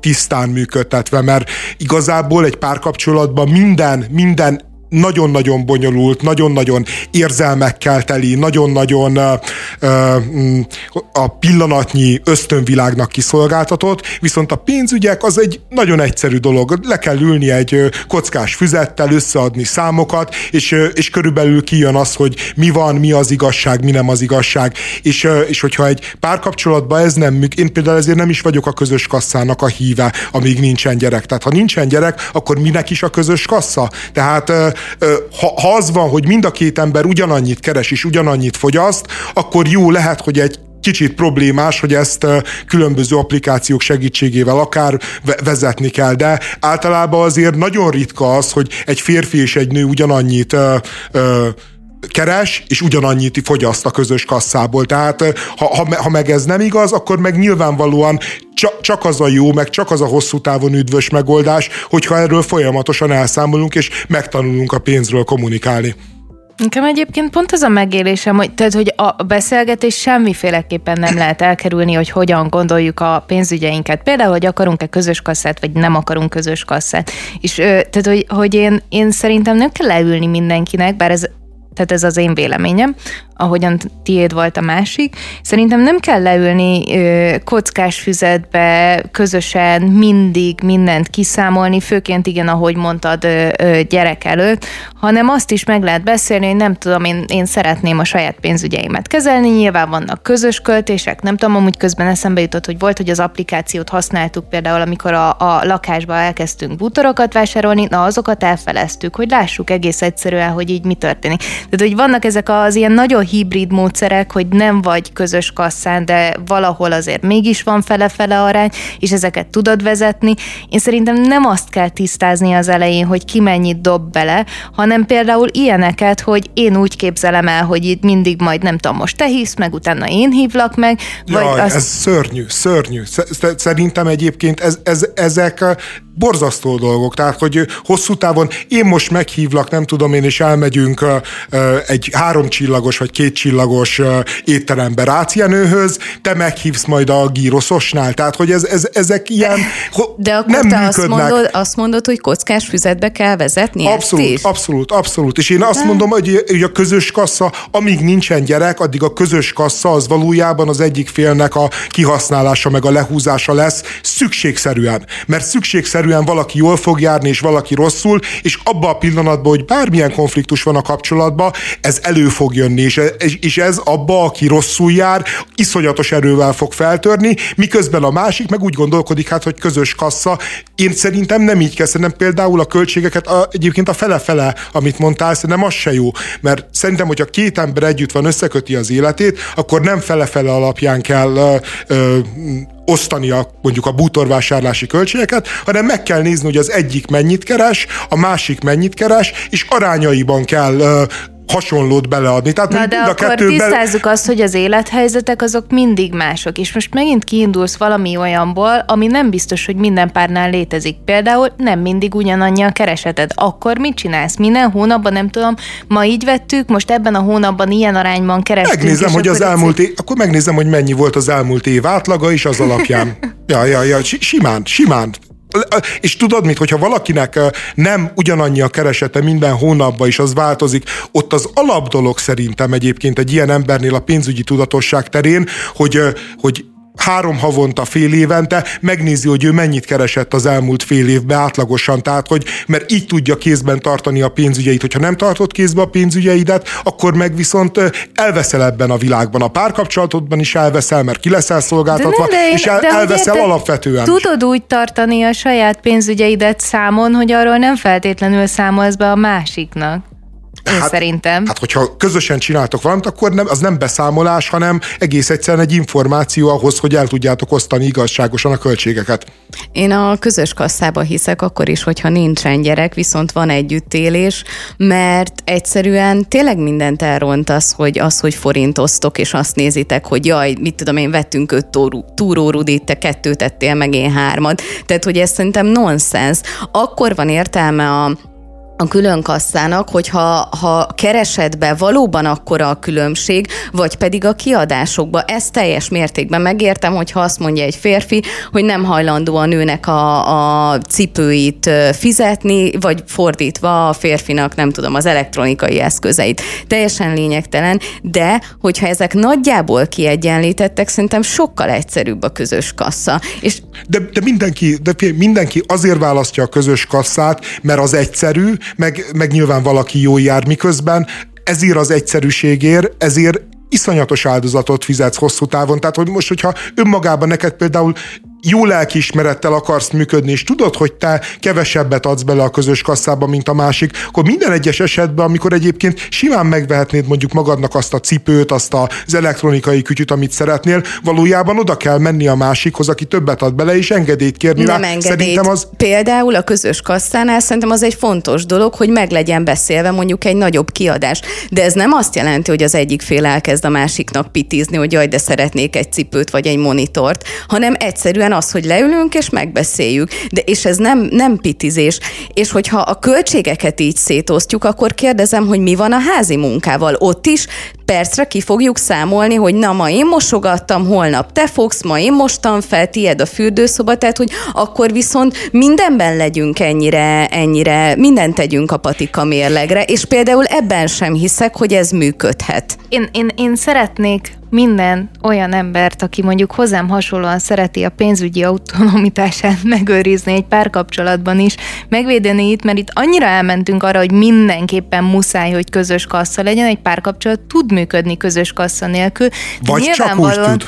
tisztán működtetve, mert igazából egy párkapcsolatban minden, minden nagyon-nagyon bonyolult, nagyon-nagyon érzelmekkel teli, nagyon-nagyon a pillanatnyi ösztönvilágnak kiszolgáltatott, viszont a pénzügyek az egy nagyon egyszerű dolog. Le kell ülni egy kockás füzettel, összeadni számokat, és, és körülbelül kijön az, hogy mi van, mi az igazság, mi nem az igazság. És, és hogyha egy párkapcsolatban ez nem működik, én például ezért nem is vagyok a közös kasszának a híve, amíg nincsen gyerek. Tehát ha nincsen gyerek, akkor minek is a közös kassa? Tehát ha, ha az van, hogy mind a két ember ugyanannyit keres és ugyanannyit fogyaszt, akkor jó lehet, hogy egy kicsit problémás, hogy ezt különböző applikációk segítségével akár vezetni kell, de általában azért nagyon ritka az, hogy egy férfi és egy nő ugyanannyit ö, ö, keres, és ugyanannyit fogyaszt a közös kasszából. Tehát ha, ha, ha meg ez nem igaz, akkor meg nyilvánvalóan csak, csak az a jó, meg csak az a hosszú távon üdvös megoldás, hogyha erről folyamatosan elszámolunk, és megtanulunk a pénzről kommunikálni. Nekem egyébként pont az a megélésem, hogy, tehát, hogy a beszélgetés semmiféleképpen nem lehet elkerülni, hogy hogyan gondoljuk a pénzügyeinket. Például, hogy akarunk-e közös kasszát, vagy nem akarunk közös kasszát. És tehát, hogy, hogy én, én szerintem nem kell leülni mindenkinek, bár ez tehát ez az én véleményem, ahogyan tiéd volt a másik. Szerintem nem kell leülni ö, kockás füzetbe, közösen mindig mindent kiszámolni, főként igen, ahogy mondtad, ö, gyerek előtt, hanem azt is meg lehet beszélni, hogy nem tudom, én, én szeretném a saját pénzügyeimet kezelni, nyilván vannak közös költések, nem tudom, amúgy közben eszembe jutott, hogy volt, hogy az applikációt használtuk például, amikor a, a lakásba elkezdtünk bútorokat vásárolni, na azokat elfeleztük, hogy lássuk egész egyszerűen, hogy így mi történik. Tehát, hogy vannak ezek az ilyen nagyon hibrid módszerek, hogy nem vagy közös kasszán, de valahol azért mégis van fele-fele arány, és ezeket tudod vezetni. Én szerintem nem azt kell tisztázni az elején, hogy ki mennyit dob bele, hanem például ilyeneket, hogy én úgy képzelem el, hogy itt mindig majd nem tudom, most te hívsz meg, utána én hívlak meg. Vagy Jaj, azt... ez szörnyű, szörnyű. Szerintem egyébként ez, ez, ezek borzasztó dolgok, tehát hogy hosszú távon én most meghívlak, nem tudom én, és elmegyünk egy háromcsillagos vagy kétcsillagos étterembe rácienőhöz, te meghívsz majd a gíroszosnál, tehát hogy ez, ez, ezek ilyen De akkor nem te azt mondod, azt mondod, hogy kockás füzetbe kell vezetni Abszolút, ezt is? abszolút, abszolút. És én azt mondom, hogy, hogy a közös kassa, amíg nincsen gyerek, addig a közös kassa az valójában az egyik félnek a kihasználása meg a lehúzása lesz szükségszerűen. Mert szükségszerűen valaki jól fog járni, és valaki rosszul, és abban a pillanatban, hogy bármilyen konfliktus van a kapcsolatban, ez elő fog jönni, és, és ez abba, aki rosszul jár, iszonyatos erővel fog feltörni, miközben a másik meg úgy gondolkodik, hát, hogy közös kassa. Én szerintem nem így kell, szerintem például a költségeket, a, egyébként a fele-fele, amit mondtál, szerintem az se jó, mert szerintem, hogyha két ember együtt van, összeköti az életét, akkor nem fele-fele alapján kell ö, ö, osztani a, mondjuk a bútorvásárlási költségeket, hanem meg kell nézni, hogy az egyik mennyit keres, a másik mennyit keres, és arányaiban kell hasonlót beleadni. Tehát Na de a akkor tisztázzuk be... azt, hogy az élethelyzetek azok mindig mások, és most megint kiindulsz valami olyanból, ami nem biztos, hogy minden párnál létezik. Például nem mindig ugyanannyi a kereseted. Akkor mit csinálsz? Minden hónapban, nem tudom, ma így vettük, most ebben a hónapban ilyen arányban kerestünk. Megnézem, hogy az elmúlt év, akkor megnézem, hogy mennyi volt az elmúlt év átlaga, és az alapján. *laughs* ja, ja, ja, simán, simán és tudod mit, hogyha valakinek nem ugyanannyi a keresete minden hónapban is az változik, ott az alapdolog szerintem egyébként egy ilyen embernél a pénzügyi tudatosság terén, hogy, hogy három havonta, fél évente megnézi, hogy ő mennyit keresett az elmúlt fél évben átlagosan, tehát hogy, mert így tudja kézben tartani a pénzügyeit. Hogyha nem tartod kézbe a pénzügyeidet, akkor meg viszont elveszel ebben a világban. A párkapcsolatodban is elveszel, mert ki leszel szolgáltatva, de nem, de én, és el, de elveszel alapvetően. Tudod úgy tartani a saját pénzügyeidet számon, hogy arról nem feltétlenül számolsz be a másiknak. Én hát, szerintem. Hát, hogyha közösen csináltok valamit, akkor nem, az nem beszámolás, hanem egész egyszerűen egy információ ahhoz, hogy el tudjátok osztani igazságosan a költségeket. Én a közös kasszába hiszek akkor is, hogyha nincsen gyerek, viszont van együttélés, mert egyszerűen tényleg mindent elrontasz, hogy az, hogy forintoztok, és azt nézitek, hogy jaj, mit tudom én, vettünk öt túrórudit, te kettőt tettél, meg én hármat. Tehát, hogy ez szerintem nonsens. Akkor van értelme a a külön kasszának, hogyha ha keresetbe valóban akkora a különbség, vagy pedig a kiadásokba. Ezt teljes mértékben megértem, hogyha azt mondja egy férfi, hogy nem hajlandó a nőnek a, a cipőit fizetni, vagy fordítva a férfinak, nem tudom, az elektronikai eszközeit. Teljesen lényegtelen, de hogyha ezek nagyjából kiegyenlítettek, szerintem sokkal egyszerűbb a közös kassa. És de, de, mindenki, de mindenki azért választja a közös kasszát, mert az egyszerű, meg, meg nyilván valaki jó jár, miközben ezért az egyszerűségért, ezért iszonyatos áldozatot fizetsz hosszú távon. Tehát, hogy most, hogyha önmagában neked például jó lelkiismerettel akarsz működni, és tudod, hogy te kevesebbet adsz bele a közös kasszába, mint a másik, akkor minden egyes esetben, amikor egyébként simán megvehetnéd mondjuk magadnak azt a cipőt, azt az elektronikai kütyüt, amit szeretnél, valójában oda kell menni a másikhoz, aki többet ad bele, és engedélyt kérni Nem rá. engedélyt. Szerintem az... Például a közös kasszánál szerintem az egy fontos dolog, hogy meg legyen beszélve mondjuk egy nagyobb kiadás. De ez nem azt jelenti, hogy az egyik fél elkezd a másiknak pitizni, hogy jaj, de szeretnék egy cipőt vagy egy monitort, hanem egyszerűen az, hogy leülünk és megbeszéljük. De, és ez nem, nem pitizés. És hogyha a költségeket így szétosztjuk, akkor kérdezem, hogy mi van a házi munkával. Ott is percre ki fogjuk számolni, hogy na ma én mosogattam, holnap te fogsz, ma én mostam fel, tied a fürdőszoba, tehát hogy akkor viszont mindenben legyünk ennyire, ennyire, mindent tegyünk a patika mérlegre, és például ebben sem hiszek, hogy ez működhet. Én, én, én szeretnék minden olyan embert, aki mondjuk hozzám hasonlóan szereti a pénzügyi autonomitását *laughs* megőrizni egy párkapcsolatban is, megvédeni itt, mert itt annyira elmentünk arra, hogy mindenképpen muszáj, hogy közös kassa legyen, egy párkapcsolat tud működni közös kassa nélkül. Vagy csak úgy tud.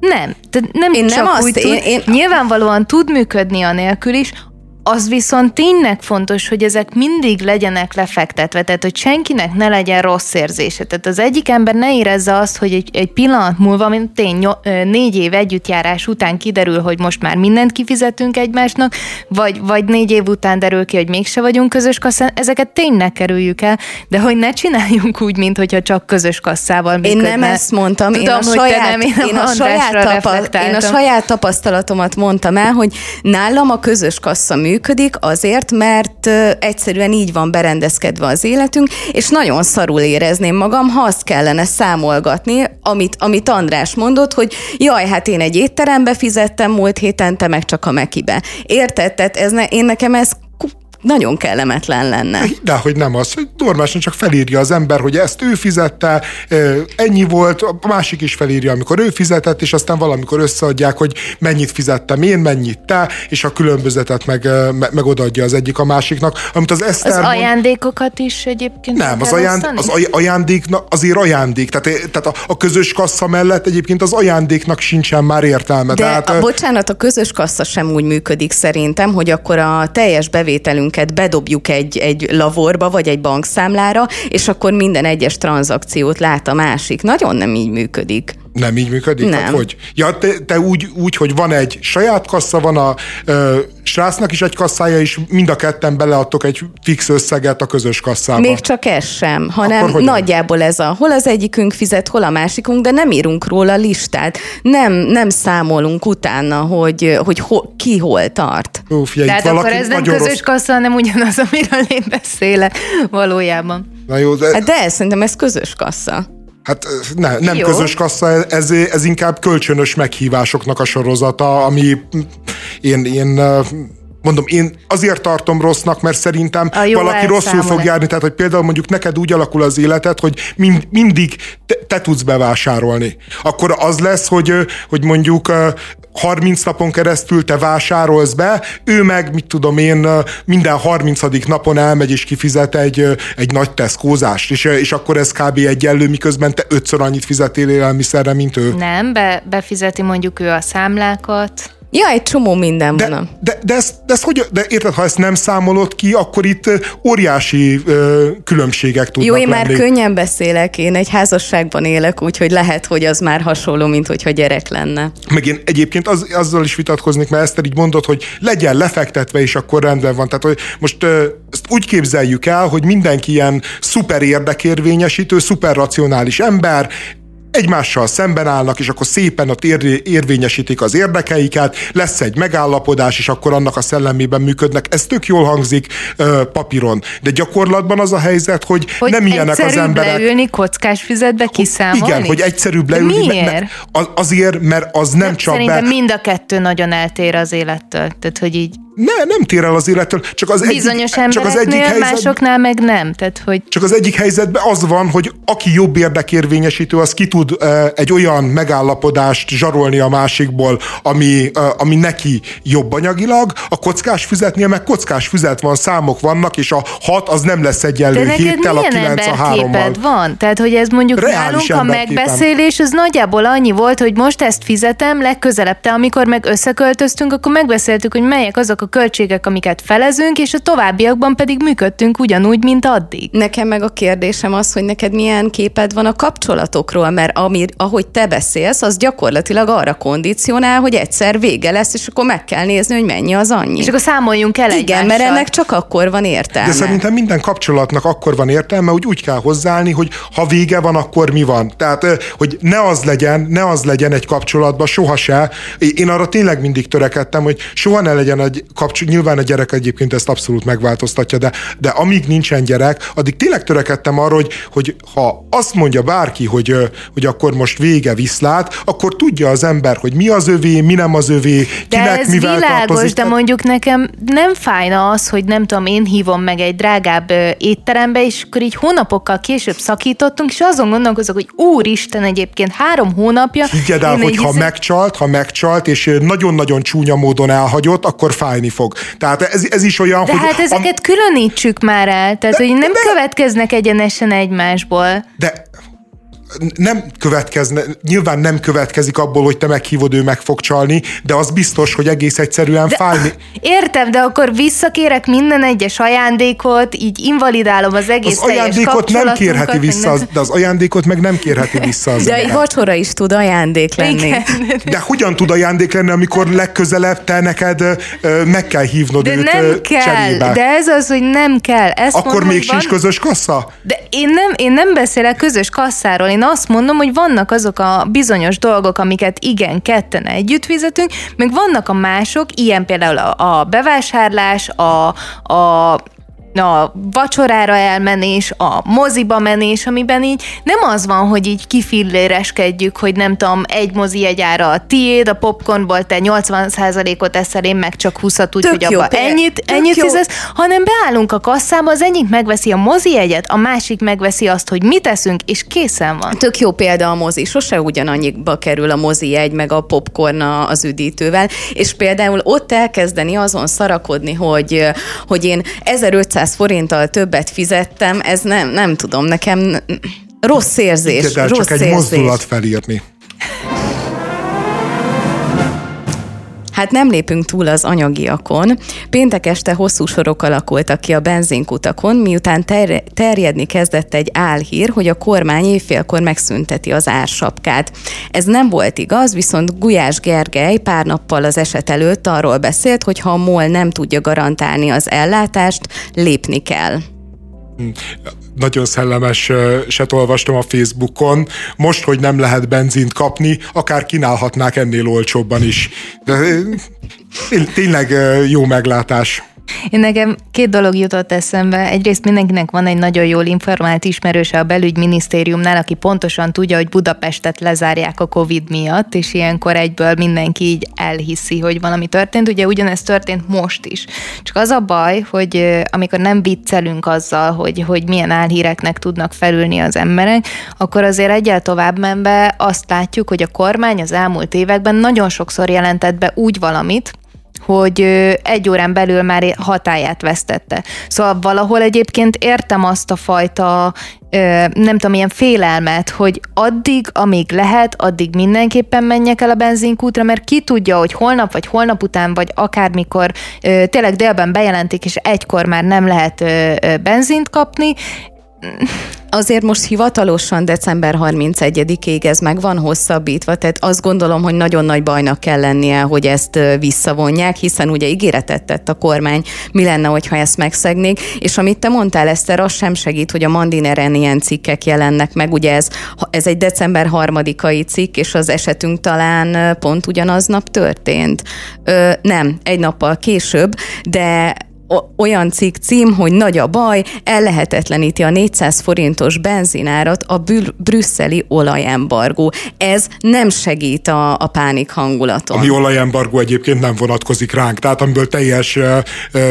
Nem, tehát nem én csak nem úgy azt, tud. Én, én... Nyilvánvalóan tud működni a nélkül is, az viszont tényleg fontos, hogy ezek mindig legyenek lefektetve, tehát hogy senkinek ne legyen rossz érzése. Tehát az egyik ember ne érezze azt, hogy egy, egy pillanat múlva, mint tény négy év együttjárás után kiderül, hogy most már mindent kifizetünk egymásnak, vagy, vagy négy év után derül ki, hogy mégse vagyunk közös kasszán, ezeket tényleg kerüljük el, de hogy ne csináljunk úgy, mint hogyha csak közös kasszával működne. Én nem ezt mondtam, Tudom, én, a saját, nem, én, én, a saját tapa, én a saját tapasztalatomat mondtam el, hogy nálam a közös kassa működik, működik azért, mert egyszerűen így van berendezkedve az életünk, és nagyon szarul érezném magam, ha azt kellene számolgatni, amit, amit András mondott, hogy jaj, hát én egy étterembe fizettem múlt héten, te meg csak a Mekibe. Érted? Tehát ez ne, én nekem ez nagyon kellemetlen lenne. De hogy nem az, hogy normálisan csak felírja az ember, hogy ezt ő fizette, ennyi volt, a másik is felírja, amikor ő fizetett, és aztán valamikor összeadják, hogy mennyit fizettem én, mennyit te, és a különbözetet meg, meg odaadja az egyik a másiknak. Amit az Eszter az mond... ajándékokat is egyébként Nem, az, ajánd, az ajándék azért ajándék, tehát, tehát a, a közös kassa mellett egyébként az ajándéknak sincsen már értelme. De tehát, a, bocsánat, a közös kassa sem úgy működik szerintem, hogy akkor a teljes bevételünk pénzünket bedobjuk egy, egy lavorba, vagy egy bankszámlára, és akkor minden egyes tranzakciót lát a másik. Nagyon nem így működik. Nem így működik? Nem. Hát hogy? Ja, te, te úgy, úgy, hogy van egy saját kassa, van a ö, srácnak is egy kasszája, és mind a ketten beleadtok egy fix összeget a közös kasszába. Még csak ez sem, hanem nagyjából ez a, hol az egyikünk fizet, hol a másikunk, de nem írunk róla listát. Nem, nem számolunk utána, hogy, hogy ho, ki hol tart. Ó, figyelj, Tehát akkor ez nem közös rossz... kassa, hanem ugyanaz, *laughs* amiről én beszélek valójában. Na jó, de... Hát de ez, szerintem ez közös kassa. Hát ne, nem Jó. közös kassa, ez, ez inkább kölcsönös meghívásoknak a sorozata, ami én, én mondom, én azért tartom rossznak, mert szerintem valaki rosszul fog járni. Tehát, hogy például mondjuk neked úgy alakul az életed, hogy mind, mindig te, te tudsz bevásárolni. Akkor az lesz, hogy, hogy mondjuk 30 napon keresztül te vásárolsz be, ő meg, mit tudom én, minden 30. napon elmegy és kifizet egy, egy nagy teszkózást, és, és akkor ez kb. egyenlő, miközben te ötször annyit fizetél élelmiszerre, mint ő. Nem, be, befizeti mondjuk ő a számlákat, Ja, egy csomó minden de, van. De, de, ezt, de, ezt hogy, de érted, ha ezt nem számolod ki, akkor itt óriási ö, különbségek tudnak Jó, én lenni. már könnyen beszélek, én egy házasságban élek, úgyhogy lehet, hogy az már hasonló, mint hogyha gyerek lenne. Meg én egyébként az, azzal is vitatkoznék, mert ezt így mondod, hogy legyen lefektetve, és akkor rendben van. Tehát, hogy most ö, ezt úgy képzeljük el, hogy mindenki ilyen szuper érdekérvényesítő, szuper racionális ember, egymással szemben állnak, és akkor szépen ott ér, érvényesítik az érdekeiket, lesz egy megállapodás, és akkor annak a szellemében működnek. Ez tök jól hangzik ö, papíron. De gyakorlatban az a helyzet, hogy, hogy nem ilyenek az emberek. leülni, kockás füzetbe kiszámolni? Igen, hogy egyszerűbb leülni. Miért? Mert, azért, mert az nem, nem csak Szerintem be... mind a kettő nagyon eltér az élettől. Tehát, hogy így ne, nem tér el az élettől, csak az Bizonyos egyik, csak az egyik helyzet, másoknál meg nem. Tehát, hogy... Csak az egyik helyzetben az van, hogy aki jobb érdekérvényesítő, az ki tud egy olyan megállapodást zsarolni a másikból, ami, ami neki jobb anyagilag, a kockás füzetnél meg kockás füzet van, számok vannak, és a hat az nem lesz egyenlő héttel, a kilenc a hárommal. van? Tehát, hogy ez mondjuk Reális nálunk a megbeszélés, az nagyjából annyi volt, hogy most ezt fizetem, legközelebb te, amikor meg összeköltöztünk, akkor megbeszéltük, hogy melyek azok a költségek, amiket felezünk, és a továbbiakban pedig működtünk ugyanúgy, mint addig. Nekem meg a kérdésem az, hogy neked milyen képed van a kapcsolatokról, mert ami, ahogy te beszélsz, az gyakorlatilag arra kondicionál, hogy egyszer vége lesz, és akkor meg kell nézni, hogy mennyi az annyi. És akkor számoljunk el Igen, egymással. mert ennek csak akkor van értelme. De szerintem minden kapcsolatnak akkor van értelme, hogy úgy kell hozzáállni, hogy ha vége van, akkor mi van. Tehát, hogy ne az legyen, ne az legyen egy kapcsolatban, soha se. Én arra tényleg mindig törekedtem, hogy soha ne legyen egy kapcsol, nyilván a gyerek egyébként ezt abszolút megváltoztatja, de, de amíg nincsen gyerek, addig tényleg törekedtem arra, hogy, hogy ha azt mondja bárki, hogy, hogy akkor most vége viszlát, akkor tudja az ember, hogy mi az övé, mi nem az övé, de kinek ez mivel világos, tartozik. de mondjuk nekem nem fájna az, hogy nem tudom, én hívom meg egy drágább étterembe, és akkor így hónapokkal később szakítottunk, és azon gondolkozok, hogy úristen egyébként három hónapja. Higgyed el, hogy ha izé- megcsalt, ha megcsalt, és nagyon-nagyon csúnya módon elhagyott, akkor fájni fog. Tehát ez, ez is olyan, De hogy... hát ezeket különítsük már el, tehát De- hogy nem de- következnek egyenesen egymásból. De nem következne, nyilván nem következik abból, hogy te meghívod, ő meg fog csalni, de az biztos, hogy egész egyszerűen de, fájni. *laughs* Értem, de akkor visszakérek minden egyes ajándékot, így invalidálom az egész Az ajándékot nem kérheti vissza, az, de az ajándékot meg nem kérheti vissza az *laughs* De egy vacsora is tud ajándék lenni. Igen. De hogyan tud ajándék lenni, amikor legközelebb te neked meg kell hívnod De őt nem kell, cserébe? de ez az, hogy nem kell. Ezt Akkor mondom, még sincs közös kassa? De én nem, én nem beszélek közös kasszáról, én azt mondom, hogy vannak azok a bizonyos dolgok, amiket igen, ketten együtt fizetünk, meg vannak a mások, ilyen például a, a bevásárlás, a, a a vacsorára elmenés, a moziba menés, amiben így nem az van, hogy így kifilléreskedjük, hogy nem tudom, egy mozi egyára a tiéd, a popcornból te 80%-ot eszel, én meg csak 20-at, Tök úgyhogy abba példa. ennyit, Tök ennyit jó. fizetsz, hanem beállunk a kasszába, az egyik megveszi a mozi egyet, a másik megveszi azt, hogy mit eszünk, és készen van. Tök jó példa a mozi, sose ugyanannyiba kerül a mozi egy, meg a popcorn az üdítővel, és például ott elkezdeni azon szarakodni, hogy, hogy én 1500 forinttal többet fizettem, ez nem, nem tudom, nekem rossz érzés, el, rossz csak egy érzés. mozdulat felírni. Hát nem lépünk túl az anyagiakon. Péntek este hosszú sorok alakultak ki a benzinkutakon, miután ter- terjedni kezdett egy álhír, hogy a kormány évfélkor megszünteti az ársapkát. Ez nem volt igaz, viszont Gulyás Gergely pár nappal az eset előtt arról beszélt, hogy ha a MOL nem tudja garantálni az ellátást, lépni kell. Nagyon szellemes set olvastam a Facebookon. Most, hogy nem lehet benzint kapni, akár kínálhatnák ennél olcsóbban is. De tényleg jó meglátás. Én nekem két dolog jutott eszembe. Egyrészt mindenkinek van egy nagyon jól informált ismerőse a belügyminisztériumnál, aki pontosan tudja, hogy Budapestet lezárják a Covid miatt, és ilyenkor egyből mindenki így elhiszi, hogy valami történt. Ugye ugyanezt történt most is. Csak az a baj, hogy amikor nem viccelünk azzal, hogy, hogy milyen álhíreknek tudnak felülni az emberek, akkor azért egyel tovább menve azt látjuk, hogy a kormány az elmúlt években nagyon sokszor jelentett be úgy valamit, hogy egy órán belül már hatáját vesztette. Szóval valahol egyébként értem azt a fajta, nem tudom, ilyen félelmet, hogy addig, amíg lehet, addig mindenképpen menjek el a benzinkútra, mert ki tudja, hogy holnap, vagy holnap után, vagy akármikor tényleg délben bejelentik, és egykor már nem lehet benzint kapni, Azért most hivatalosan december 31-ig ez meg van hosszabbítva, tehát azt gondolom, hogy nagyon nagy bajnak kell lennie, hogy ezt visszavonják, hiszen ugye ígéretet tett a kormány, mi lenne, hogyha ezt megszegnék, és amit te mondtál, Eszter, az sem segít, hogy a Mandineren ilyen cikkek jelennek meg, ugye ez, ez egy december harmadikai cikk, és az esetünk talán pont ugyanaznap történt. Ö, nem, egy nappal később, de olyan cikk cím, hogy nagy a baj, ellehetetleníti a 400 forintos benzinárat a bül- brüsszeli olajembargó. Ez nem segít a, a pánik hangulaton. Ami olajembargó egyébként nem vonatkozik ránk, tehát amiből teljes ö,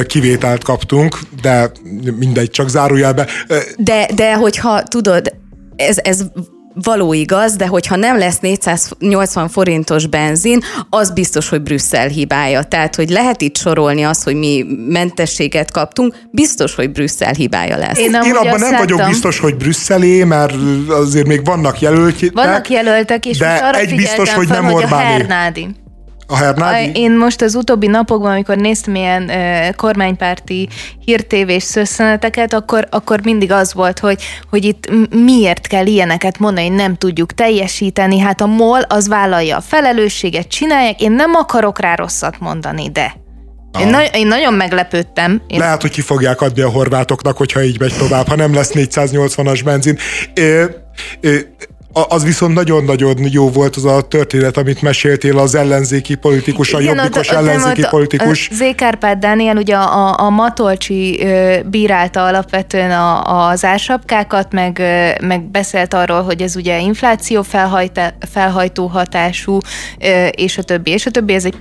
kivételt kaptunk, de mindegy, csak zárójelbe. Ö, De, de hogyha tudod, ez, ez való igaz, de hogyha nem lesz 480 forintos benzin, az biztos, hogy Brüsszel hibája. Tehát, hogy lehet itt sorolni azt, hogy mi mentességet kaptunk, biztos, hogy Brüsszel hibája lesz. Én Én abban nem vagyok biztos, hogy Brüsszelé, mert azért még vannak jelöltek. Vannak jelöltek, és de most arra egy biztos, hogy fel, nem hogy a Orbáné. Hernádi. A Hernádi? Én most az utóbbi napokban, amikor néztem ilyen ö, kormánypárti hírtévés szösszeneteket, akkor, akkor mindig az volt, hogy, hogy itt miért kell ilyeneket mondani, hogy nem tudjuk teljesíteni. Hát a MOL az vállalja a felelősséget, csinálják. Én nem akarok rá rosszat mondani, de... Én, na- én nagyon meglepődtem. Én Lehet, hogy ki fogják adni a horvátoknak, hogyha így megy tovább, ha nem lesz 480-as benzin. Ö, ö, az viszont nagyon-nagyon jó volt az a történet, amit meséltél az ellenzéki politikus, a jobbikos ellenzéki ott, politikus. Z. Kárpát Dániel ugye a, a Matolcsi bírálta alapvetően a, az ársapkákat, meg, meg beszélt arról, hogy ez ugye infláció felhajtó hatású, és a többi, és a többi, ez egy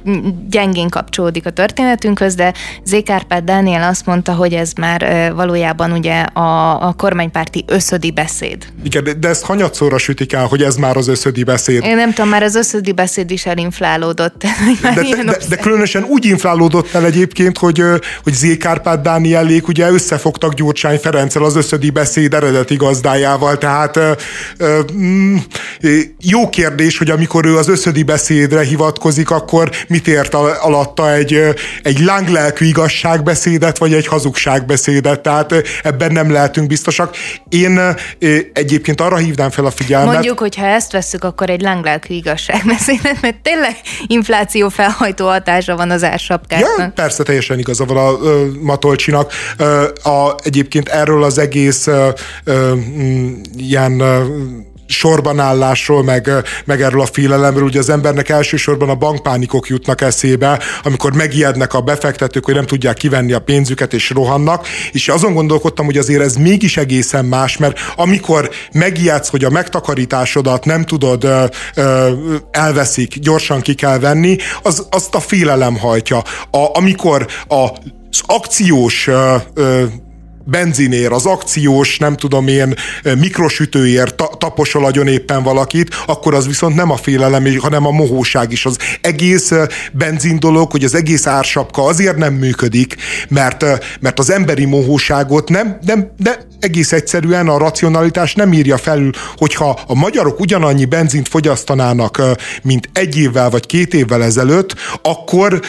gyengén kapcsolódik a történetünkhöz, de Z. Kárpát Dániel azt mondta, hogy ez már valójában ugye a, a kormánypárti összödi beszéd. Igen, de ezt hanyatszóra sütik el, hogy ez már az összödi beszéd. Én nem tudom, már az összödi beszéd is elinflálódott. *laughs* De, de, de, de különösen úgy inflálódott el egyébként, hogy, hogy Z. Kárpát Dánielék ugye összefogtak Gyurcsány Ferenccel az összödi beszéd eredeti gazdájával, tehát mm, jó kérdés, hogy amikor ő az összödi beszédre hivatkozik, akkor mit ért alatta egy, egy lánglelkű igazságbeszédet, vagy egy hazugságbeszédet, tehát ebben nem lehetünk biztosak. Én egyébként arra hívnám fel a figyelmet. Mondjuk, hogy ha ezt veszük, akkor egy lánglelkű igazságbeszédet, mert tényleg infláció felhajtó hatása van az ársapkáknak. Ja, persze, teljesen igaza van a, a Matolcsinak. A, egyébként erről az egész a, a, ilyen sorbanállásról, meg, meg erről a félelemről, ugye az embernek elsősorban a bankpánikok jutnak eszébe, amikor megijednek a befektetők, hogy nem tudják kivenni a pénzüket és rohannak, és azon gondolkodtam, hogy azért ez mégis egészen más, mert amikor megijedsz, hogy a megtakarításodat nem tudod, ö, ö, elveszik, gyorsan ki kell venni, az, azt a félelem hajtja. A, amikor a, az akciós ö, ö, benzinér, az akciós, nem tudom én, mikrosütőért ta- taposol agyon éppen valakit, akkor az viszont nem a félelem, hanem a mohóság is. Az egész benzin dolog, hogy az egész ársapka azért nem működik, mert, mert az emberi mohóságot nem, nem, de egész egyszerűen a racionalitás nem írja felül, hogyha a magyarok ugyanannyi benzint fogyasztanának, mint egy évvel vagy két évvel ezelőtt, akkor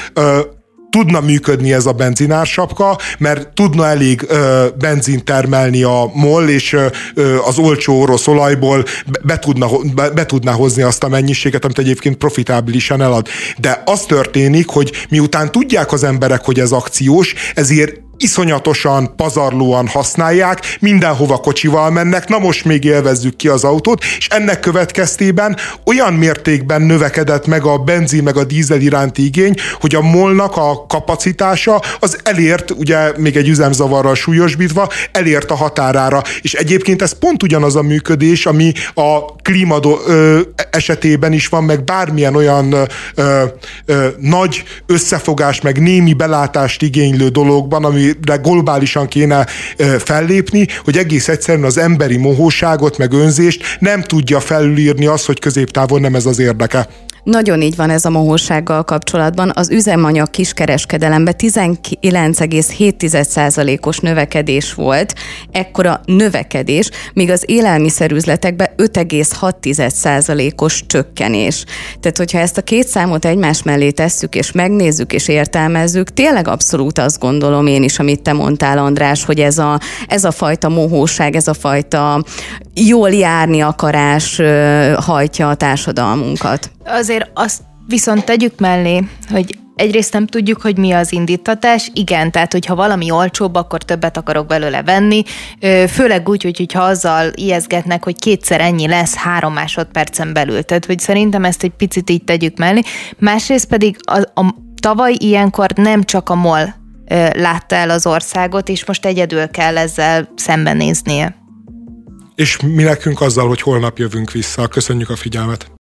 tudna működni ez a benzinársapka, mert tudna elég ö, benzin termelni a MOL, és ö, az olcsó orosz olajból be, tudna, be, be tudná hozni azt a mennyiséget, amit egyébként profitábilisan elad. De az történik, hogy miután tudják az emberek, hogy ez akciós, ezért iszonyatosan, pazarlóan használják, mindenhova kocsival mennek, na most még élvezzük ki az autót, és ennek következtében olyan mértékben növekedett meg a benzin meg a dízel iránti igény, hogy a molnak a kapacitása az elért, ugye még egy üzemzavarral súlyosbítva, elért a határára. És egyébként ez pont ugyanaz a működés, ami a klímadó ö, esetében is van, meg bármilyen olyan ö, ö, nagy összefogás, meg némi belátást igénylő dologban, ami amire globálisan kéne fellépni, hogy egész egyszerűen az emberi mohóságot, meg önzést nem tudja felülírni az, hogy középtávon nem ez az érdeke. Nagyon így van ez a mohósággal kapcsolatban. Az üzemanyag kiskereskedelemben 19,7%-os növekedés volt, ekkora növekedés, míg az élelmiszerüzletekben 5,6%-os csökkenés. Tehát, hogyha ezt a két számot egymás mellé tesszük, és megnézzük, és értelmezzük, tényleg abszolút azt gondolom én is, amit te mondtál, András, hogy ez a, ez a fajta mohóság, ez a fajta jól járni akarás hajtja a társadalmunkat. Azért azt viszont tegyük mellé, hogy egyrészt nem tudjuk, hogy mi az indítatás. Igen, tehát hogyha valami olcsóbb, akkor többet akarok belőle venni. Főleg úgy, hogy, hogyha azzal ijeszgetnek, hogy kétszer ennyi lesz három másodpercen belül. Tehát, hogy szerintem ezt egy picit így tegyük mellé. Másrészt pedig a, a tavaly ilyenkor nem csak a MOL látta el az országot, és most egyedül kell ezzel szembenéznie és mi nekünk azzal, hogy holnap jövünk vissza. Köszönjük a figyelmet!